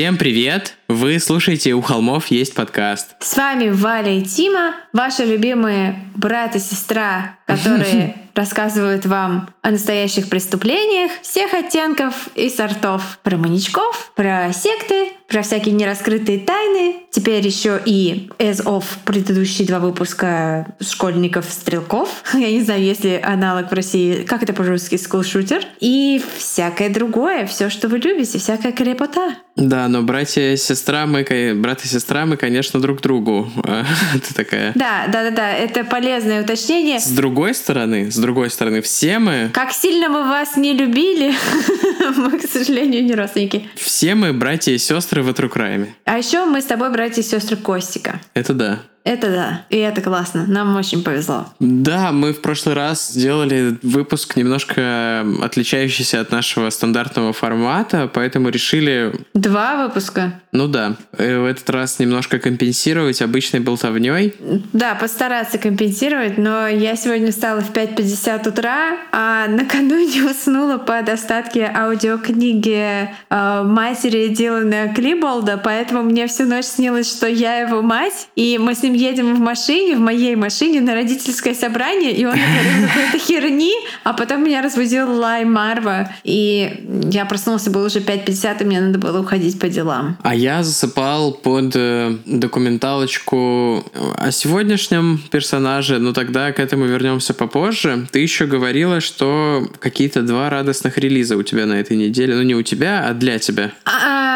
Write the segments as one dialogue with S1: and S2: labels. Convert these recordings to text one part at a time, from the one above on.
S1: Всем привет! Вы слушаете «У холмов есть подкаст».
S2: С вами Валя и Тима, ваши любимые брат и сестра, которые рассказывают вам о настоящих преступлениях всех оттенков и сортов. Про маньячков, про секты, про всякие нераскрытые тайны. Теперь еще и as of предыдущие два выпуска школьников-стрелков. Я не знаю, есть ли аналог в России, как это по-русски, school shooter. И всякое другое, все, что вы любите, всякая крепота.
S1: Да, но братья и сестра, мы, брат и сестра, мы, конечно, друг другу. Это такая...
S2: Да, да, да, да, это полезное уточнение.
S1: С другой стороны, с другой стороны, все мы...
S2: Как сильно мы вас не любили, мы, к сожалению, не родственники.
S1: Все мы братья и сестры в Этрукрайме.
S2: А еще мы с тобой братья и сестры Костика.
S1: Это да.
S2: Это да, и это классно. Нам очень повезло.
S1: Да, мы в прошлый раз сделали выпуск немножко отличающийся от нашего стандартного формата, поэтому решили...
S2: Два выпуска?
S1: Ну да. Э, в этот раз немножко компенсировать обычной болтовней.
S2: Да, постараться компенсировать, но я сегодня встала в 5.50 утра, а накануне уснула под остатки аудиокниги э, матери Дилана Клиболда, поэтому мне всю ночь снилось, что я его мать, и мы с ним едем в машине, в моей машине на родительское собрание, и он говорил какой-то херни, а потом меня разбудил Лай Марва, и я проснулся, было уже 5.50, и мне надо было уходить по делам.
S1: А я засыпал под э, документалочку о сегодняшнем персонаже, но тогда к этому вернемся попозже. Ты еще говорила, что какие-то два радостных релиза у тебя на этой неделе. Ну, не у тебя, а для тебя.
S2: А,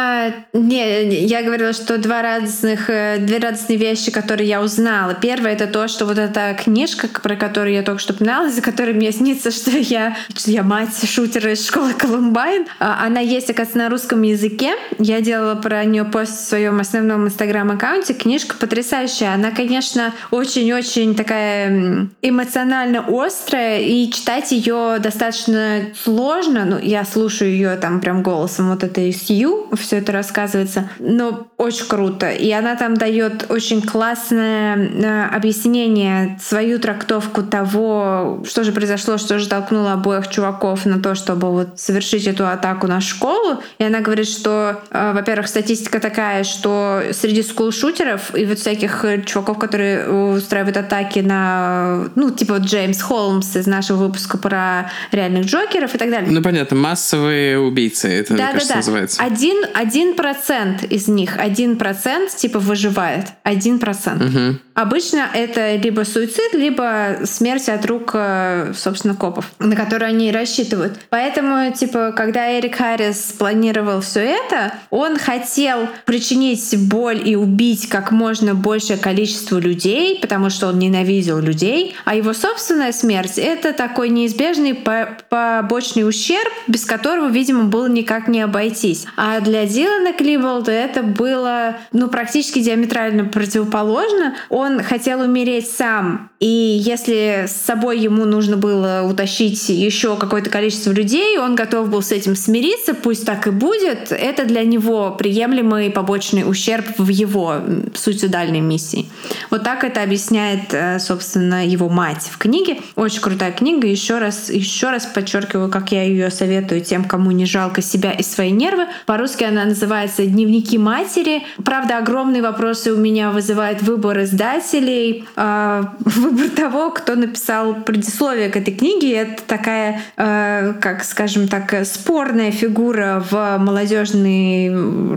S2: не, я говорила, что два радостных, э, две радостные вещи, которые я узнала. Первое это то, что вот эта книжка, про которую я только что упоминала, за которой мне снится, что я, что я мать шутера из школы Колумбайн, а, она есть, оказывается, на русском языке. Я делала про нее пост в своем основном инстаграм-аккаунте. Книжка потрясающая. Она, конечно, очень-очень такая эмоционально острая, и читать ее достаточно сложно. Ну, я слушаю ее там прям голосом вот этой Сью, все это рассказывается. Но очень круто. И она там дает очень классное э, объяснение, свою трактовку того, что же произошло, что же толкнуло обоих чуваков на то, чтобы вот совершить эту атаку на школу. И она говорит, что, э, во-первых, статистика такая, что среди скулшутеров и вот всяких чуваков, которые устраивают атаки на, ну, типа вот Джеймс Холмс из нашего выпуска про реальных Джокеров и так далее.
S1: Ну, понятно, массовые убийцы, это, да, мне кажется, да, да. называется.
S2: Один, один процент из них, один процент, типа, выживает. Один процент.
S1: Угу.
S2: Обычно это либо суицид, либо смерть от рук, э, собственно, копов, на которые они рассчитывают. Поэтому, типа, когда Эрик Харрис планировал все это, он хотел причинить боль и убить как можно большее количество людей, потому что он ненавидел людей, а его собственная смерть — это такой неизбежный побочный ущерб, без которого, видимо, было никак не обойтись. А для Дилана Клиболда это было, ну, практически диаметрально противоположно. Он хотел умереть сам, и если с собой ему нужно было утащить еще какое-то количество людей, он готов был с этим смириться, пусть так и будет. Это для него приемлемый побочный ущерб в его суицидальной миссии. Вот так это объясняет, э, собственно, его мать в книге. Очень крутая книга. Еще раз, еще раз подчеркиваю, как я ее советую тем, кому не жалко себя и свои нервы. По-русски она называется «Дневники матери». Правда, огромные вопросы у меня вызывает выбор издателей, э, выбор того, кто написал предисловие к этой книге. Это такая, э, как скажем так, спорная фигура в молодежной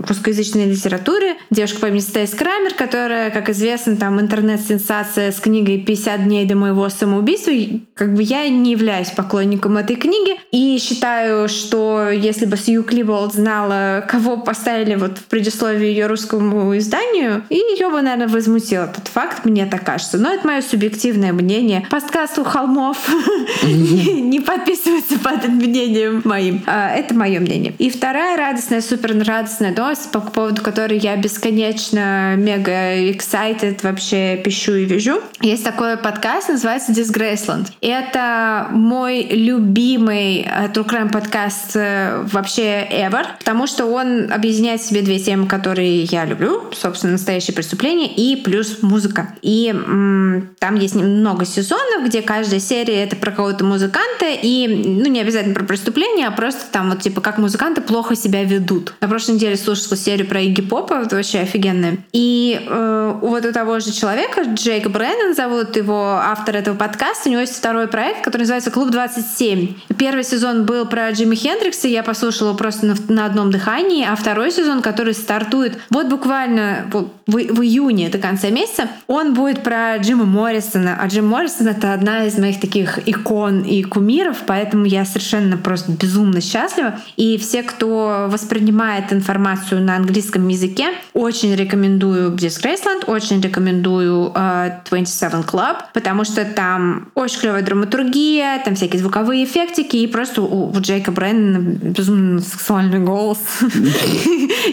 S2: русскоязычной литературе. Девушка по имени Стейс Крамер, которая, как известно, там интернет-сенсация с книгой «50 дней до моего самоубийства». Как бы я не являюсь поклонником этой книги и считаю, что если бы Сью Клиболд знала, кого поставили вот в предисловии ее русскому изданию, и ее бы, наверное, возмутил этот факт, мне так кажется. Но это мое субъективное мнение. Подкаст у холмов не подписывается под мнением моим. А, это мое мнение. И вторая радостная, супер радостная новость, по поводу которой я бесконечно мега excited, вообще пищу и вижу. Есть такой подкаст, называется Disgraceland. Это мой любимый э, True Crime подкаст э, вообще ever, потому что он объединяет в себе две темы, которые я люблю, собственно, настоящее преступление, и плюс музыка. И м- там есть много сезонов, где каждая серия это про кого-то музыканта, и, ну, не обязательно про преступление, а просто там вот, типа, как музыканты плохо себя ведут. На прошлой неделе слушала серию про Игги Попа, это вообще офигенная. И э, вот у того же человека, Джейк Бреннан зовут его, автор этого подкаста, у него есть второй проект, который называется «Клуб 27». Первый сезон был про Джимми Хендрикса, я послушала просто на, на одном дыхании, а второй сезон, который стартует вот буквально в, в июне до конца месяца, он будет про Джима Моррисона. А Джим Моррисон — это одна из моих таких икон и кумиров, поэтому я совершенно просто безумно счастлива. И все, кто воспринимает информацию на английском языке, очень рекомендую Disgraceland, очень рекомендую uh, 27 Club, потому что там очень клевая драматургия, там всякие звуковые эффектики, и просто у, у Джейка Брэннона безумно сексуальный голос.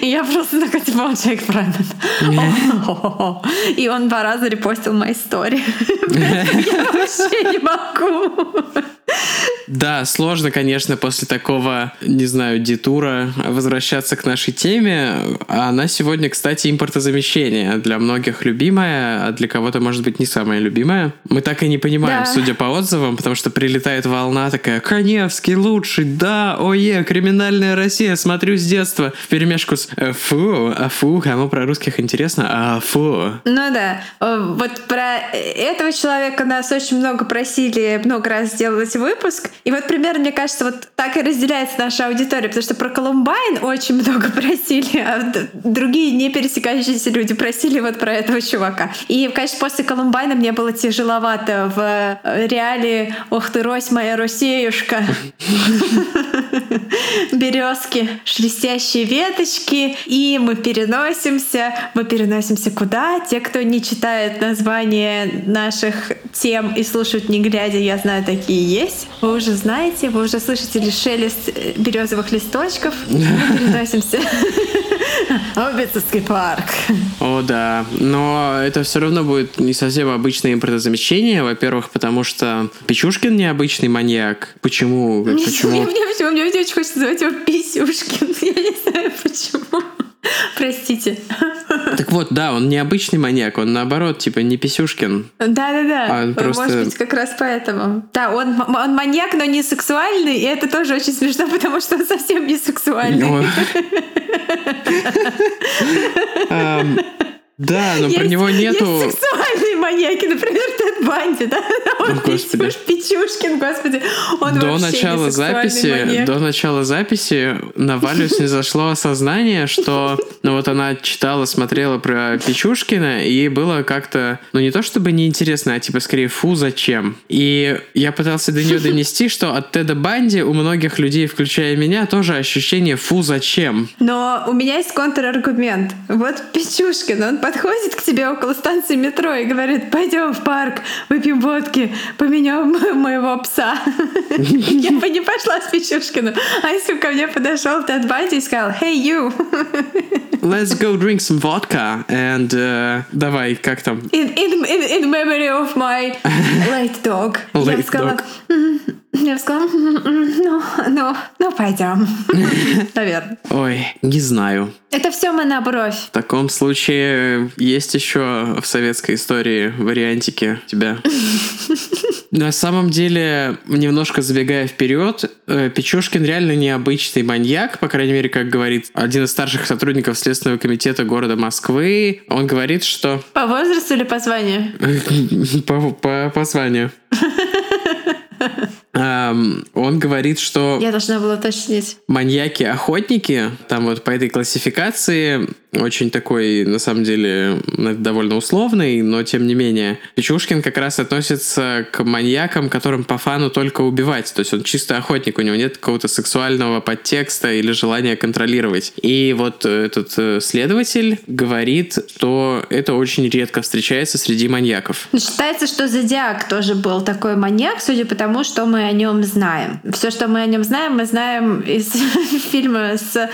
S2: И я просто такая, типа, Джейк Брэннон. И он два раза репостил мои истории. Я вообще не могу.
S1: Да, сложно, конечно, после такого, не знаю, детура возвращаться к нашей теме. Она сегодня, кстати, импортозамещение. Для многих любимая, а для кого-то, может быть, не самая любимая. Мы так и не понимаем, да. судя по отзывам, потому что прилетает волна такая, Коневский лучший, да, ое, криминальная Россия, смотрю с детства. В перемешку с «Э, фу, а фу, кому про русских интересно, а фу.
S2: Ну да, вот про этого человека нас очень много просили много раз сделать выпуск. И вот примерно, мне кажется, вот так и разделяется наша аудитория, потому что про Колумбайн очень много просили, а другие не пересекающиеся люди просили вот про этого чувака. И, конечно, после Колумбайна мне было тяжеловато в э, реале «Ох ты, Рось, моя Росеюшка!» Березки, шелестящие веточки, и мы переносимся. Мы переносимся куда? Те, кто не читает название наших тем и слушают не глядя, я знаю, такие есть. Вы уже знаете, вы уже слышите ли шелест э, березовых листочков. Мы переносимся в Бетцевский парк.
S1: О, да. Но это все равно будет не совсем обычное импортозамещение. Во-первых, потому что Печушкин необычный маньяк. Почему? Почему?
S2: Мне, мне, мне, мне очень хочется называть его Писюшкин. Я не знаю почему. Простите.
S1: Так вот, да, он необычный маньяк, он наоборот, типа, не Писюшкин.
S2: Да-да-да, а просто... может быть, как раз поэтому. Да, он, он маньяк, но не сексуальный, и это тоже очень смешно, потому что он совсем не сексуальный.
S1: Да, но есть, про него нету...
S2: Есть сексуальные маньяки, например, Тед Банди, да? Он господи. Печушкин, господи, он
S1: до начала записи,
S2: маньяк.
S1: До начала записи на Валюс не зашло осознание, что ну вот она читала, смотрела про Печушкина, и было как-то, ну не то чтобы неинтересно, а типа скорее фу, зачем? И я пытался до нее донести, что от Теда Банди у многих людей, включая меня, тоже ощущение фу, зачем?
S2: Но у меня есть контраргумент. Вот Печушкин, он подходит к тебе около станции метро и говорит, пойдем в парк, выпьем водки, поменяем моего пса. Я бы не пошла с Печушкиным. А если бы ко мне подошел Тед Банди и сказал, hey, you.
S1: Let's go drink some vodka and uh, давай, как там?
S2: In, in, in memory of my late dog.
S1: Late Я сказала, dog.
S2: Я сказала, ну, ну, ну, пойдем. Наверное.
S1: Ой, не знаю.
S2: Это все мы на бровь.
S1: В таком случае есть еще в советской истории вариантики тебя. На самом деле, немножко забегая вперед, э, Печушкин реально необычный маньяк, по крайней мере, как говорит один из старших сотрудников Следственного комитета города Москвы. Он говорит, что...
S2: По возрасту или по званию?
S1: По, по, по званию. Он говорит, что...
S2: Я должна была уточнить.
S1: Маньяки-охотники, там вот по этой классификации, очень такой, на самом деле, довольно условный, но тем не менее. Печушкин как раз относится к маньякам, которым по фану только убивать. То есть он чисто охотник, у него нет какого-то сексуального подтекста или желания контролировать. И вот этот э, следователь говорит, что это очень редко встречается среди маньяков.
S2: Считается, что Зодиак тоже был такой маньяк, судя по тому, что мы мы о нем знаем. Все, что мы о нем знаем, мы знаем из фильма с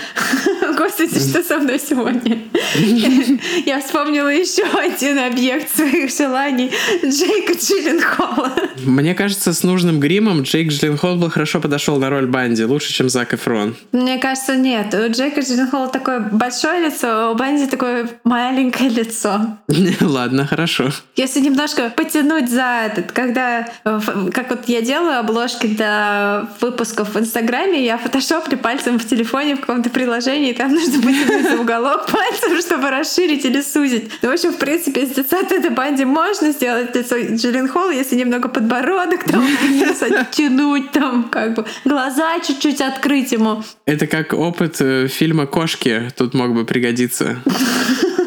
S2: Господи, что со мной сегодня? Я вспомнила еще один объект своих желаний Джейка Джилленхола.
S1: Мне кажется, с нужным гримом Джейк Джилленхол бы хорошо подошел на роль Банди, лучше, чем Зак Эфрон.
S2: Мне кажется, нет. У Джейка Джилленхола такое большое лицо, а у Банди такое маленькое лицо.
S1: Ладно, хорошо.
S2: Если немножко потянуть за этот, когда, как вот я делаю обложки для выпусков в Инстаграме, я фотошоплю пальцем в телефоне в каком-то приложении, там нужно потянуть за уголок пальцем, чтобы расширить или сузить. Ну, в общем, в принципе, из лица этой банди можно сделать лицо Джилленхол, если немного подбородок там вниз оттянуть, там как бы глаза чуть-чуть открыть ему.
S1: Это как опыт э, фильма «Кошки» тут мог бы пригодиться.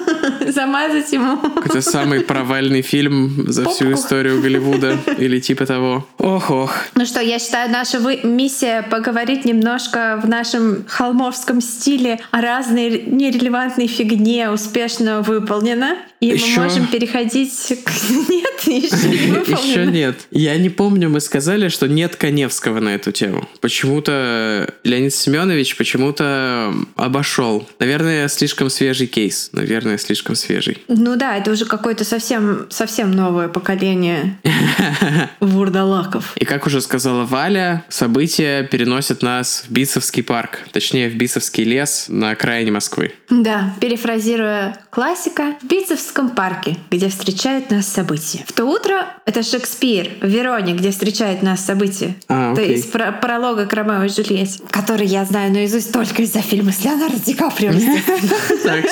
S2: замазать ему.
S1: Это самый провальный фильм за всю историю Голливуда или типа того. Ох-ох.
S2: Ну что, я считаю, наша вы... миссия поговорить немножко в нашем холмовском стиле о разной нерелевантной фигне успешно выполнена. И еще... мы можем переходить к... Нет, еще не.
S1: Еще нет. Я не помню, мы сказали, что нет Коневского на эту тему. Почему-то Леонид Семенович почему-то обошел. Наверное, слишком свежий кейс. Наверное, слишком свежий.
S2: Ну да, это уже какое-то совсем, совсем новое поколение вурдалаков.
S1: И как уже сказала Валя, события переносят нас в Бисовский парк. Точнее, в Бисовский лес на окраине Москвы.
S2: Да, перефразируя классика, в Бисовском парке, где встречают нас события. В то утро это Шекспир в Вероне, где встречают нас события.
S1: А,
S2: То есть про пролога к Ромео и Джульетте, который я знаю наизусть только из-за фильма с Леонардо Ди Каприо.
S1: Так,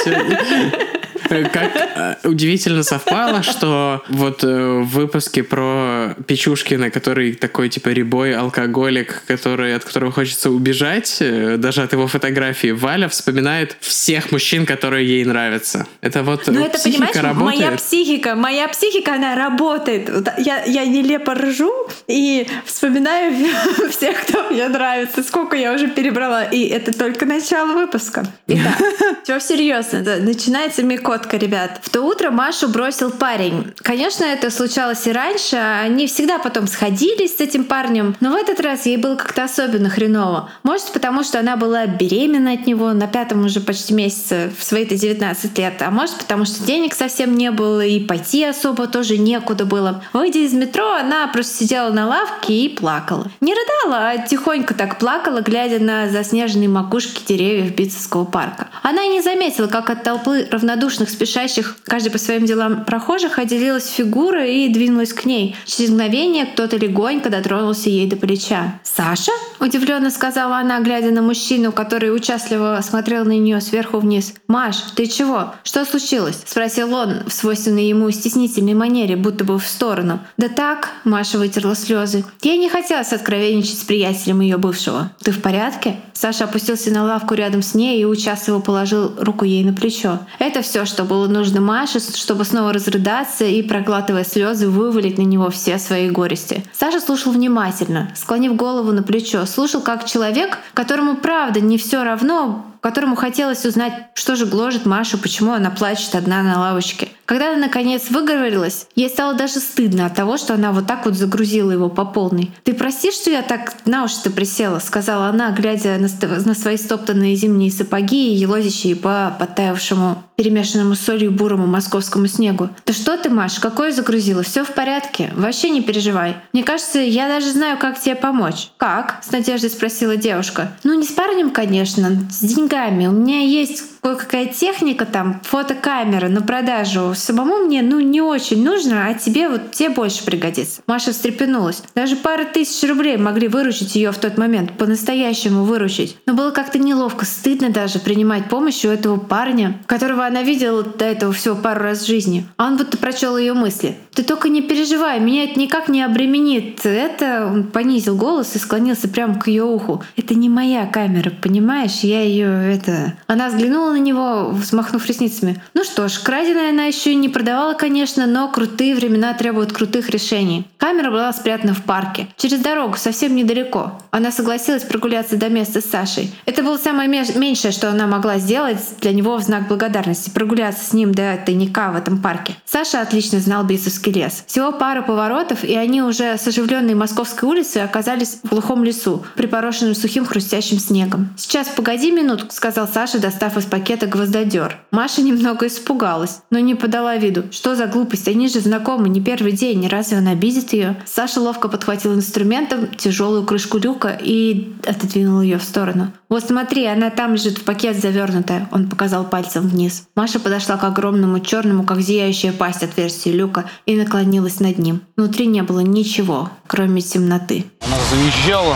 S1: как э, удивительно совпало, что вот э, в выпуске про Печушкина, который такой типа ребой алкоголик, который, от которого хочется убежать, э, даже от его фотографии, Валя вспоминает всех мужчин, которые ей нравятся. Это вот
S2: Но это,
S1: психика работает.
S2: Моя психика, моя психика, она работает. Я, я нелепо ржу и вспоминаю всех, кто мне нравится, сколько я уже перебрала. И это только начало выпуска. Итак, все серьезно. Начинается Микот коротко, ребят. В то утро Машу бросил парень. Конечно, это случалось и раньше. Они всегда потом сходились с этим парнем. Но в этот раз ей было как-то особенно хреново. Может, потому что она была беременна от него на пятом уже почти месяце в свои-то 19 лет. А может, потому что денег совсем не было и пойти особо тоже некуда было. Выйдя из метро, она просто сидела на лавке и плакала. Не рыдала, а тихонько так плакала, глядя на заснеженные макушки деревьев Битцевского парка. Она и не заметила, как от толпы равнодушных спешащих, каждый по своим делам прохожих, отделилась фигура и двинулась к ней. Через мгновение кто-то легонько дотронулся ей до плеча. «Саша?» — удивленно сказала она, глядя на мужчину, который участливо смотрел на нее сверху вниз. «Маш, ты чего? Что случилось?» — спросил он в свойственной ему стеснительной манере, будто бы в сторону. «Да так», — Маша вытерла слезы. «Я не хотела откровенничать с приятелем ее бывшего. Ты в порядке?» Саша опустился на лавку рядом с ней и участливо положил руку ей на плечо. Это все, что было нужно Маше, чтобы снова разрыдаться и, проглатывая слезы, вывалить на него все свои горести. Саша слушал внимательно, склонив голову на плечо, слушал как человек, которому правда не все равно, которому хотелось узнать, что же гложет Машу, почему она плачет одна на лавочке. Когда она наконец выговорилась, ей стало даже стыдно от того, что она вот так вот загрузила его по полной. «Ты прости, что я так на уши-то присела», — сказала она, глядя на, на свои стоптанные зимние сапоги, елозящие по подтаявшему перемешанному солью бурому московскому снегу. «Да что ты, Маш, какое загрузила? Все в порядке. Вообще не переживай. Мне кажется, я даже знаю, как тебе помочь». «Как?» — с надеждой спросила девушка. «Ну, не с парнем, конечно, с деньгами. У меня есть кое-какая техника, там, фотокамера на продажу. Самому мне, ну, не очень нужно, а тебе вот тебе больше пригодится. Маша встрепенулась. Даже пара тысяч рублей могли выручить ее в тот момент, по-настоящему выручить. Но было как-то неловко, стыдно даже принимать помощь у этого парня, которого она видела до этого всего пару раз в жизни. А он будто прочел ее мысли. Ты только не переживай, меня это никак не обременит. Это он понизил голос и склонился прямо к ее уху. Это не моя камера, понимаешь? Я ее это. Она взглянула на него, взмахнув ресницами. Ну что ж, краденое она еще не продавала, конечно, но крутые времена требуют крутых решений. Камера была спрятана в парке. Через дорогу, совсем недалеко. Она согласилась прогуляться до места с Сашей. Это было самое меньшее, что она могла сделать для него в знак благодарности. Прогуляться с ним до тайника в этом парке. Саша отлично знал Бейсовский лес. Всего пара поворотов, и они уже с оживленной Московской улицы оказались в глухом лесу, припорошенным сухим хрустящим снегом. «Сейчас, погоди минутку», — сказал Саша, достав из пакета гвоздодер. Маша немного испугалась, но не подала виду. Что за глупость? Они же знакомы не первый день, разве он обидит ее? Саша ловко подхватил инструментом тяжелую крышку люка и отодвинул ее в сторону. «Вот смотри, она там лежит в пакет завернутая», — он показал пальцем вниз. Маша подошла к огромному черному, как зияющая пасть отверстию люка, и наклонилась над ним. Внутри не было ничего, кроме темноты.
S3: Она завизжала,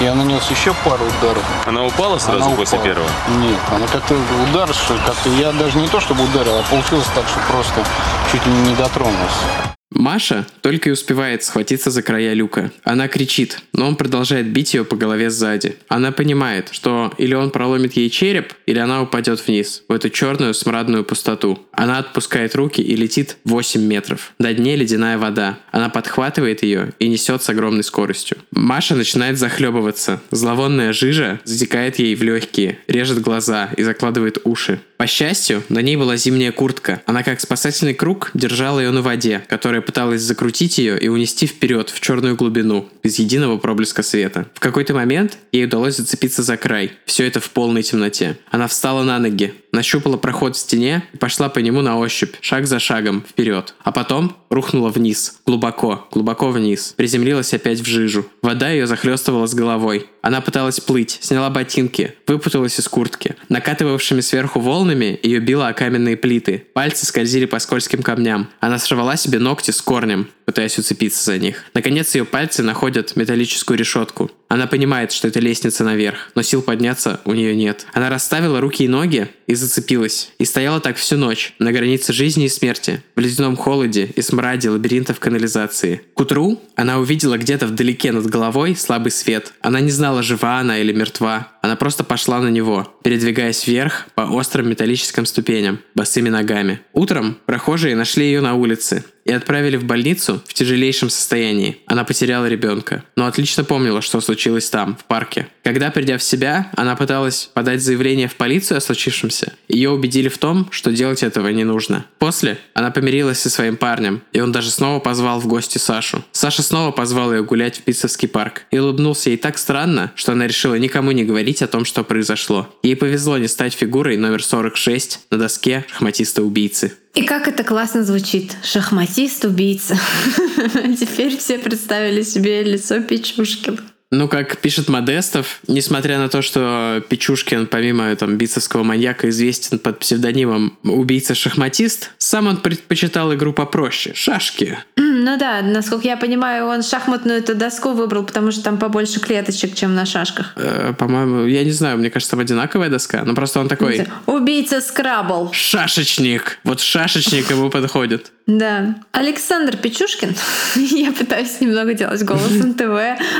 S3: я нанес еще пару ударов.
S4: Она упала сразу
S3: Она
S4: после
S3: упала.
S4: первого?
S3: Нет, она как-то удар, как-то я даже не то чтобы ударил, а получилось так, что просто чуть ли не дотронулся.
S1: Маша только и успевает схватиться за края люка. Она кричит, но он продолжает бить ее по голове сзади. Она понимает, что или он проломит ей череп, или она упадет вниз, в эту черную смрадную пустоту. Она отпускает руки и летит 8 метров. На дне ледяная вода. Она подхватывает ее и несет с огромной скоростью. Маша начинает захлебываться. Зловонная жижа затекает ей в легкие, режет глаза и закладывает уши. По счастью, на ней была зимняя куртка. Она как спасательный круг держала ее на воде, которая пыталась закрутить ее и унести вперед в черную глубину, без единого проблеска света. В какой-то момент ей удалось зацепиться за край. Все это в полной темноте. Она встала на ноги, нащупала проход в стене и пошла по нему на ощупь, шаг за шагом, вперед. А потом рухнула вниз, глубоко, глубоко вниз. Приземлилась опять в жижу. Вода ее захлестывала с головой. Она пыталась плыть, сняла ботинки, выпуталась из куртки. Накатывавшими сверху волнами ее било о каменные плиты. Пальцы скользили по скользким камням. Она сорвала себе ногти с корнем, пытаясь уцепиться за них. Наконец ее пальцы находят металлическую решетку. Она понимает, что это лестница наверх, но сил подняться у нее нет. Она расставила руки и ноги и зацепилась. И стояла так всю ночь, на границе жизни и смерти, в ледяном холоде и смраде лабиринтов канализации. К утру она увидела где-то вдалеке над головой слабый свет. Она не знала, жива она или мертва. Она просто пошла на него, передвигаясь вверх по острым металлическим ступеням, босыми ногами. Утром прохожие нашли ее на улице и отправили в больницу в тяжелейшем состоянии. Она потеряла ребенка, но отлично помнила, что случилось там, в парке. Когда, придя в себя, она пыталась подать заявление в полицию о случившемся, ее убедили в том, что делать этого не нужно. После она помирилась со своим парнем, и он даже снова позвал в гости Сашу. Саша снова позвал ее гулять в Пиццевский парк и улыбнулся ей так странно, что она решила никому не говорить о том, что произошло. Ей повезло не стать фигурой номер 46 на доске шахматиста-убийцы.
S2: И как это классно звучит. Шахматист-убийца. Теперь все представили себе лицо Печушкина.
S1: Ну, как пишет Модестов, несмотря на то, что Печушкин, помимо там битцевского маньяка, известен под псевдонимом убийца-шахматист, сам он предпочитал игру попроще — шашки.
S2: Ну да, насколько я понимаю, он шахматную эту доску выбрал, потому что там побольше клеточек, чем на шашках.
S1: Э, по-моему, я не знаю, мне кажется, там одинаковая доска, но просто он такой
S2: Убийца Скрабл.
S1: шашечник. Вот шашечник ему подходит.
S2: Да. Александр Печушкин. я пытаюсь немного делать голосом ТВ.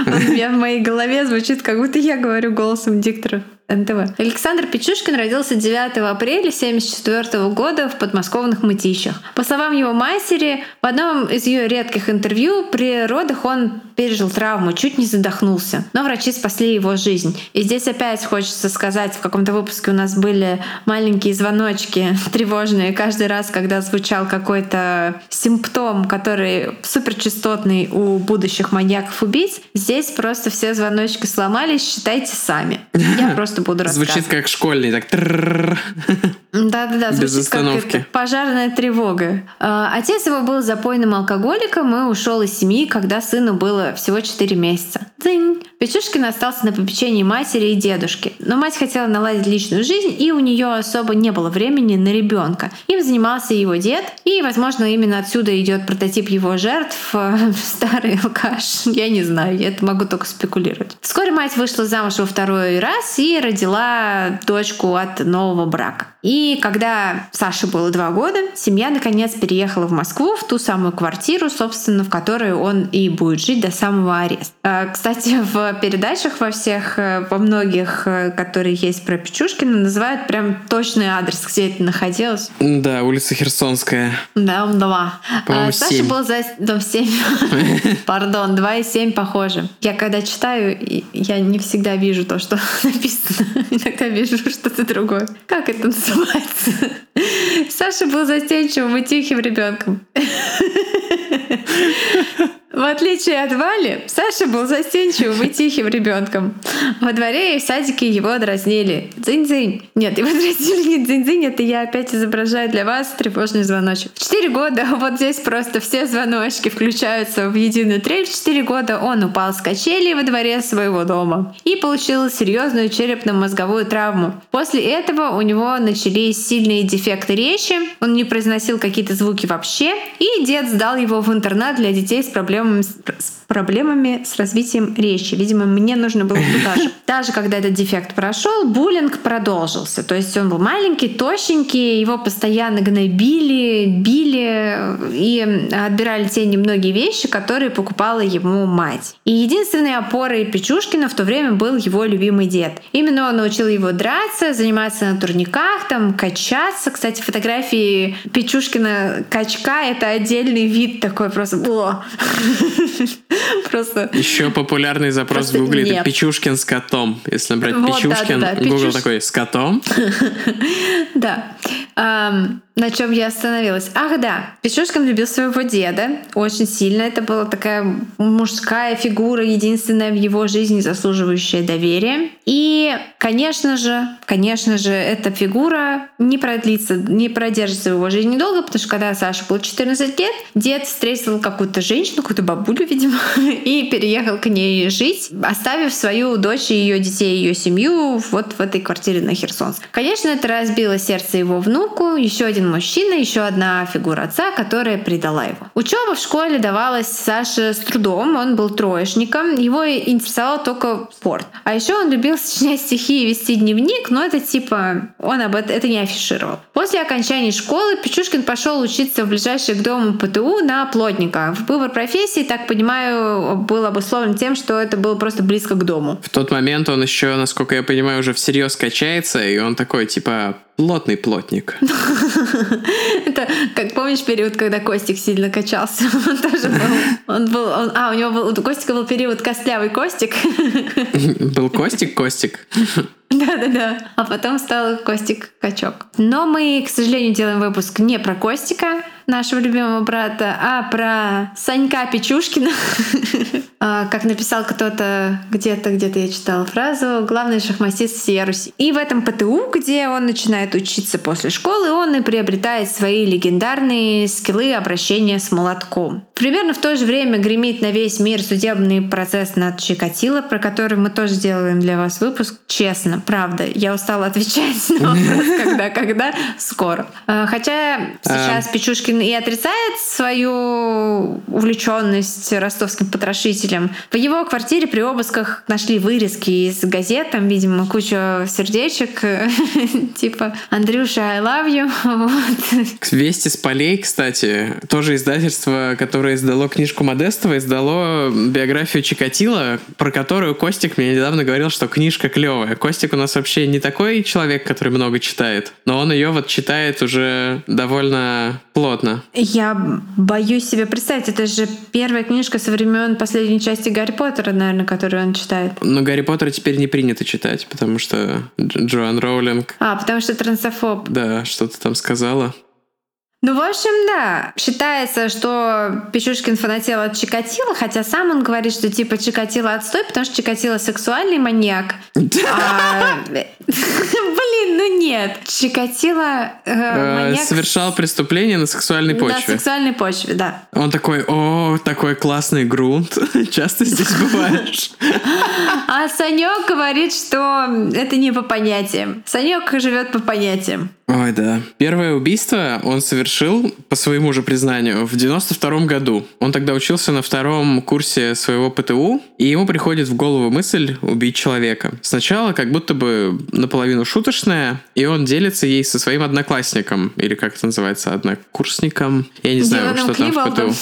S2: Он у меня в моей голове звучит, как будто я говорю голосом диктора. НТВ. Александр Печушкин родился 9 апреля 1974 года в подмосковных Мытищах. По словам его матери, в одном из ее редких интервью при родах он пережил травму, чуть не задохнулся. Но врачи спасли его жизнь. И здесь опять хочется сказать, в каком-то выпуске у нас были маленькие звоночки тревожные каждый раз, когда звучал какой-то симптом, который суперчастотный у будущих маньяков-убийц. Здесь просто все звоночки сломались, считайте сами. Я просто буду рассказывать.
S1: Звучит как школьный, так.
S2: Да-да-да,
S1: Без
S2: звучит как
S1: остановки.
S2: это, пожарная тревога. А, Отец его был запойным алкоголиком и ушел из семьи, когда сыну было всего 4 месяца. Дзынь. Печушкин остался на попечении матери и дедушки. Но мать хотела наладить личную жизнь, и у нее особо не было времени на ребенка. Им занимался его дед, и, возможно, именно отсюда идет прототип его жертв. э, Старый алкаш. Я не знаю, я это могу только спекулировать. Вскоре мать вышла замуж во второй раз и родила дочку от нового брака. И когда Саше было два года, семья наконец переехала в Москву, в ту самую квартиру, собственно, в которой он и будет жить до самого ареста. А, кстати, в передачах во всех, э, во многих, э, которые есть про Печушкина, называют прям точный адрес, где это находилось.
S1: Да, улица Херсонская.
S2: Да, два.
S1: По-моему,
S2: А, Саша
S1: 7.
S2: был за... Дом 7. Пардон, 2 и 7 похоже. Я когда читаю, я не всегда вижу то, что написано. Иногда вижу что-то другое. Как это называется? Саша был застенчивым и тихим ребенком. В отличие от Вали, Саша был застенчивым и тихим ребенком. Во дворе и в садике его дразнили. Дзынь-дзынь. Нет, его дразнили не дзынь-дзынь, это я опять изображаю для вас тревожный звоночек. В 4 года вот здесь просто все звоночки включаются в единую трель. В 4 года он упал с качелей во дворе своего дома и получил серьезную черепно-мозговую травму. После этого у него начались сильные дефекты речи, он не произносил какие-то звуки вообще, и дед сдал его в интернат для детей с проблемами с с проблемами с развитием речи. Видимо, мне нужно было туда же. Даже когда этот дефект прошел, буллинг продолжился. То есть он был маленький, тощенький, его постоянно гнобили, били и отбирали те немногие вещи, которые покупала ему мать. И единственной опорой Печушкина в то время был его любимый дед. Именно он научил его драться, заниматься на турниках, там, качаться. Кстати, фотографии Печушкина качка — это отдельный вид такой просто... О! Просто
S1: Еще популярный запрос в
S2: Просто
S1: Гугле это. Печушкин с котом. Если набрать
S2: Вот,
S1: Печушкин,
S2: да-да-да,
S1: Google
S2: Печуш-
S1: такой с котом.
S2: Да. На чем я остановилась? Ах, да. Печушкин любил своего деда очень сильно. Это была такая мужская фигура, единственная в его жизни заслуживающая доверия. И, конечно же, конечно же, эта фигура не продлится, не продержится в его жизни долго, потому что когда Саша был 14 лет, дед встретил какую-то женщину, какую-то бабулю, видимо, и переехал к ней жить, оставив свою дочь ее детей, ее семью вот в этой квартире на Херсонск. Конечно, это разбило сердце его внуку, еще один мужчина, еще одна фигура отца, которая предала его. Учеба в школе давалась Саше с трудом, он был троечником, его интересовал только спорт. А еще он любил сочинять стихи и вести дневник, но это типа он об этом это не афишировал. После окончания школы Печушкин пошел учиться в ближайший к дому ПТУ на плотника. Выбор профессии, так понимаю, был обусловлен тем, что это было просто близко к дому.
S1: В тот момент он еще, насколько я понимаю, уже всерьез качается, и он такой, типа, плотный плотник.
S2: Это, как помнишь, период, когда Костик сильно качался? Он тоже был. Он был он- а, у него был, у Костика был период костлявый Костик.
S1: Был Костик, Костик.
S2: Да-да-да. А потом стал Костик Качок. Но мы, к сожалению, делаем выпуск не про Костика, нашего любимого брата, а про Санька Печушкина. А, Как написал кто-то где-то, где-то я читала фразу «Главный шахматист всей Руси». И в этом ПТУ, где он начинает учиться после школы, он и приобретает свои легендарные скиллы обращения с молотком. Примерно в то же время гремит на весь мир судебный процесс над Чикатило, про который мы тоже делаем для вас выпуск. Честно, правда, я устала отвечать на вопрос, когда, когда, скоро. А, Хотя сейчас Печушкин и отрицает свою увлеченность ростовским потрошителем. В его квартире при обысках нашли вырезки из газет, там, видимо, куча сердечек, типа «Андрюша, I love you».
S1: Вести с полей, кстати, тоже издательство, которое издало книжку Модестова, издало биографию Чикатила, про которую Костик мне недавно говорил, что книжка клевая. Костик у нас вообще не такой человек, который много читает, но он ее вот читает уже довольно плотно.
S2: Я боюсь себе представить, это же первая книжка со времен последней части Гарри Поттера, наверное, которую он читает.
S1: Но Гарри Поттера теперь не принято читать, потому что Дж- Джоан Роулинг,
S2: А, потому что трансофоб.
S1: да, что-то там сказала.
S2: Ну, в общем, да. Считается, что Печушкин фанател от Чикатила, хотя сам он говорит, что типа Чикатило отстой, потому что Чикатило сексуальный маньяк. А, Блин, ну нет. Чикатило э,
S1: Э,
S2: маньяк
S1: Совершал преступление на сексуальной
S2: на
S1: почве.
S2: сексуальной почве, да.
S1: Он такой, о, такой классный грунт. Часто здесь бываешь.
S2: А Санек говорит, что это не по понятиям. Санек живет по понятиям.
S1: Ой, да. Первое убийство он совершил, по своему же признанию, в 92 году. Он тогда учился на втором курсе своего ПТУ, и ему приходит в голову мысль убить человека. Сначала как будто бы наполовину шуточная, и он делится ей со своим одноклассником, или как это называется, однокурсником. Я не знаю,
S2: Диланом
S1: что там в.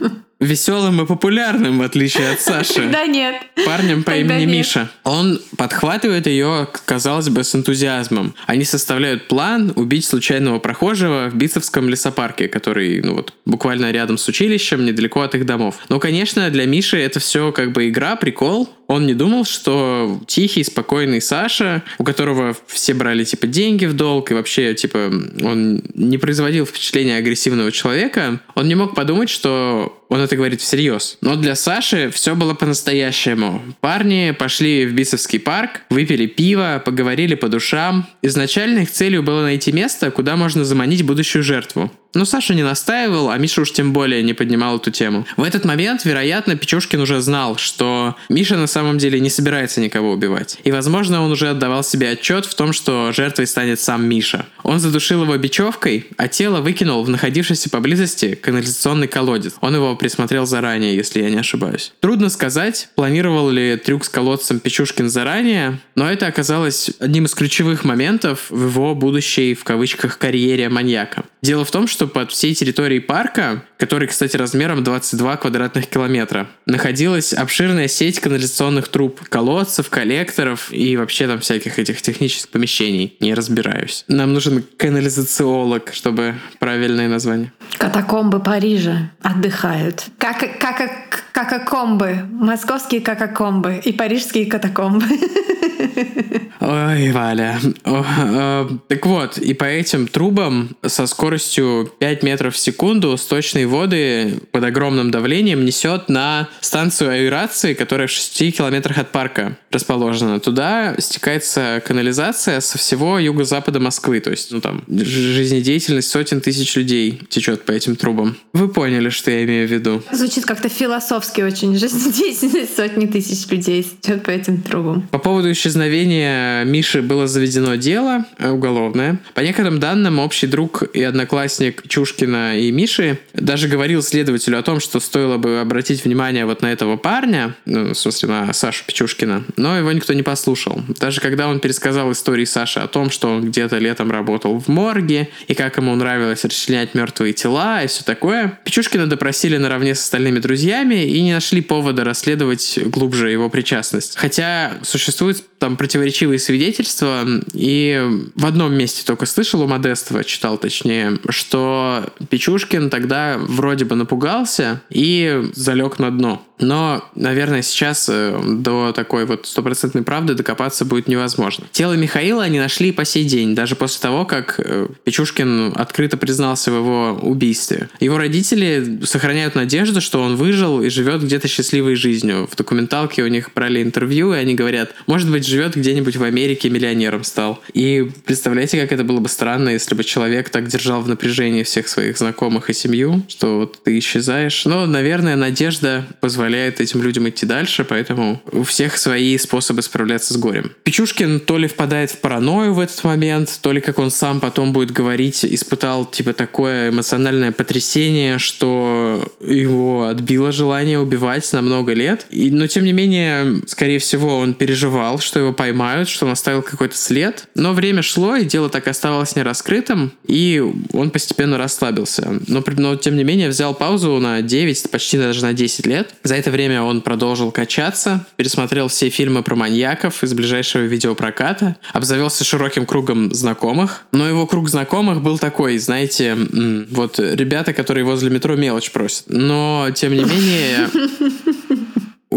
S1: ПТУ. Веселым и популярным, в отличие от Саши.
S2: Да нет.
S1: парнем по
S2: Тогда
S1: имени
S2: нет.
S1: Миша. Он подхватывает ее, казалось бы, с энтузиазмом. Они составляют план убить случайного прохожего в Битцевском лесопарке, который, ну вот, буквально рядом с училищем, недалеко от их домов. Но, конечно, для Миши это все как бы игра, прикол. Он не думал, что тихий, спокойный Саша, у которого все брали, типа, деньги в долг, и вообще, типа, он не производил впечатления агрессивного человека, он не мог подумать, что он это говорит всерьез. Но для Саши все было по-настоящему. Парни пошли в Бисовский парк, выпили пиво, поговорили по душам. Изначально их целью было найти место, куда можно заманить будущую жертву. Но Саша не настаивал, а Миша уж тем более не поднимал эту тему. В этот момент, вероятно, Печушкин уже знал, что Миша на самом деле не собирается никого убивать. И, возможно, он уже отдавал себе отчет в том, что жертвой станет сам Миша. Он задушил его бечевкой, а тело выкинул в находившийся поблизости канализационный колодец. Он его присмотрел заранее, если я не ошибаюсь. Трудно сказать, планировал ли трюк с колодцем Печушкин заранее, но это оказалось одним из ключевых моментов в его будущей, в кавычках, карьере маньяка. Дело в том, что под всей территорией парка, который, кстати, размером 22 квадратных километра, находилась обширная сеть канализационных труб, колодцев, коллекторов и вообще там всяких этих технических помещений. Не разбираюсь. Нам нужен канализациолог, чтобы правильное название.
S2: Катакомбы Парижа отдыхают. Как, как, какакомбы. Московские какакомбы и парижские катакомбы.
S1: Ой, Валя. О, э, Так вот, и по этим трубам со скоростью 5 метров в секунду сточные воды под огромным давлением несет на станцию аэрации, которая в 6 километрах от парка расположена. Туда стекается канализация со всего юго-запада Москвы. То есть, ну там, жизнедеятельность сотен тысяч людей течет по этим трубам. Вы поняли, что я имею в виду.
S2: Звучит как-то философски очень. Жизнедеятельность сотни тысяч людей идет по этим трубам.
S1: По поводу исчезновения Миши было заведено дело э, уголовное. По некоторым данным, общий друг и одноклассник Чушкина и Миши даже говорил следователю о том, что стоило бы обратить внимание вот на этого парня, ну, в смысле, на Сашу Печушкина, но его никто не послушал. Даже когда он пересказал истории Саши о том, что он где-то летом работал в морге, и как ему нравилось расчленять мертвые тела и все такое, Печушкина допросили наравне с остальными друзьями и не нашли повода расследовать глубже его причастность. Хотя существуют там противоречивые свидетельства, и в одном месте только слышал у Модестова, читал точнее, что Печушкин тогда вроде бы напугался и залег на дно. Но, наверное, сейчас э, до такой вот стопроцентной правды докопаться будет невозможно. Тело Михаила они нашли по сей день, даже после того, как э, Печушкин открыто признался в его убийстве. Его родители сохраняют надежду, что он выжил и живет где-то счастливой жизнью. В документалке у них брали интервью, и они говорят, может быть, живет где-нибудь в Америке, миллионером стал. И представляете, как это было бы странно, если бы человек так держал в напряжении всех своих знакомых и семью, что вот ты исчезаешь. Но, наверное, надежда позволяет этим людям идти дальше, поэтому у всех свои способы справляться с горем. Печушкин то ли впадает в паранойю в этот момент, то ли, как он сам потом будет говорить, испытал типа такое эмоциональное потрясение, что его отбило желание убивать на много лет. И, но тем не менее, скорее всего, он переживал, что его поймают, что он оставил какой-то след. Но время шло, и дело так и оставалось нераскрытым, и он постепенно расслабился. Но, но тем не менее взял паузу на 9, почти даже на 10 лет. За это время он продолжил качаться, пересмотрел все фильмы про маньяков из ближайшего видеопроката, обзавелся широким кругом знакомых. Но его круг знакомых был такой, знаете, м, вот ребята, которые возле метро мелочь просят. Но, тем не менее,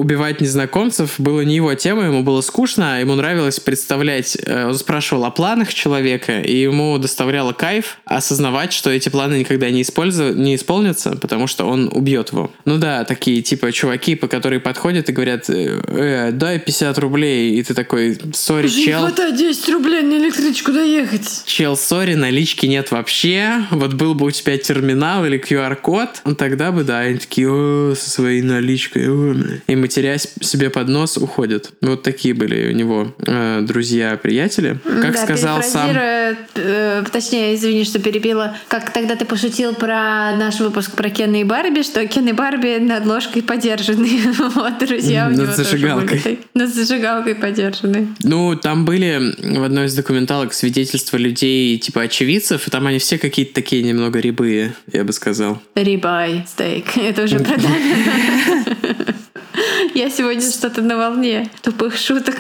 S1: убивать незнакомцев было не его тема, ему было скучно, ему нравилось представлять, э, он спрашивал о планах человека, и ему доставляло кайф осознавать, что эти планы никогда не, использу- не исполнятся, потому что он убьет его. Ну да, такие типа чуваки, по которые подходят и говорят, э, «Э, дай 50 рублей, и ты такой, сори, чел,
S2: 10 рублей на электричку доехать.
S1: Чел, сори, налички нет вообще. Вот был бы у тебя терминал или QR-код, ну, тогда бы, да, они такие, «О, со своей наличкой. о, бля». И мы матерясь себе под нос, уходят. Вот такие были у него э, друзья-приятели. Как
S2: да,
S1: сказал сам...
S2: э, точнее, извини, что перебила, как тогда ты пошутил про наш выпуск про Кен и Барби, что Кен и Барби над ложкой подержаны. вот, друзья у
S1: Над
S2: него тоже были. Над зажигалкой подержаны.
S1: Ну, там были в одной из документалок свидетельства людей, типа очевидцев, и там они все какие-то такие немного рябые, я бы сказал.
S2: Рибай, стейк. Это уже продано. Я сегодня что-то на волне тупых шуток.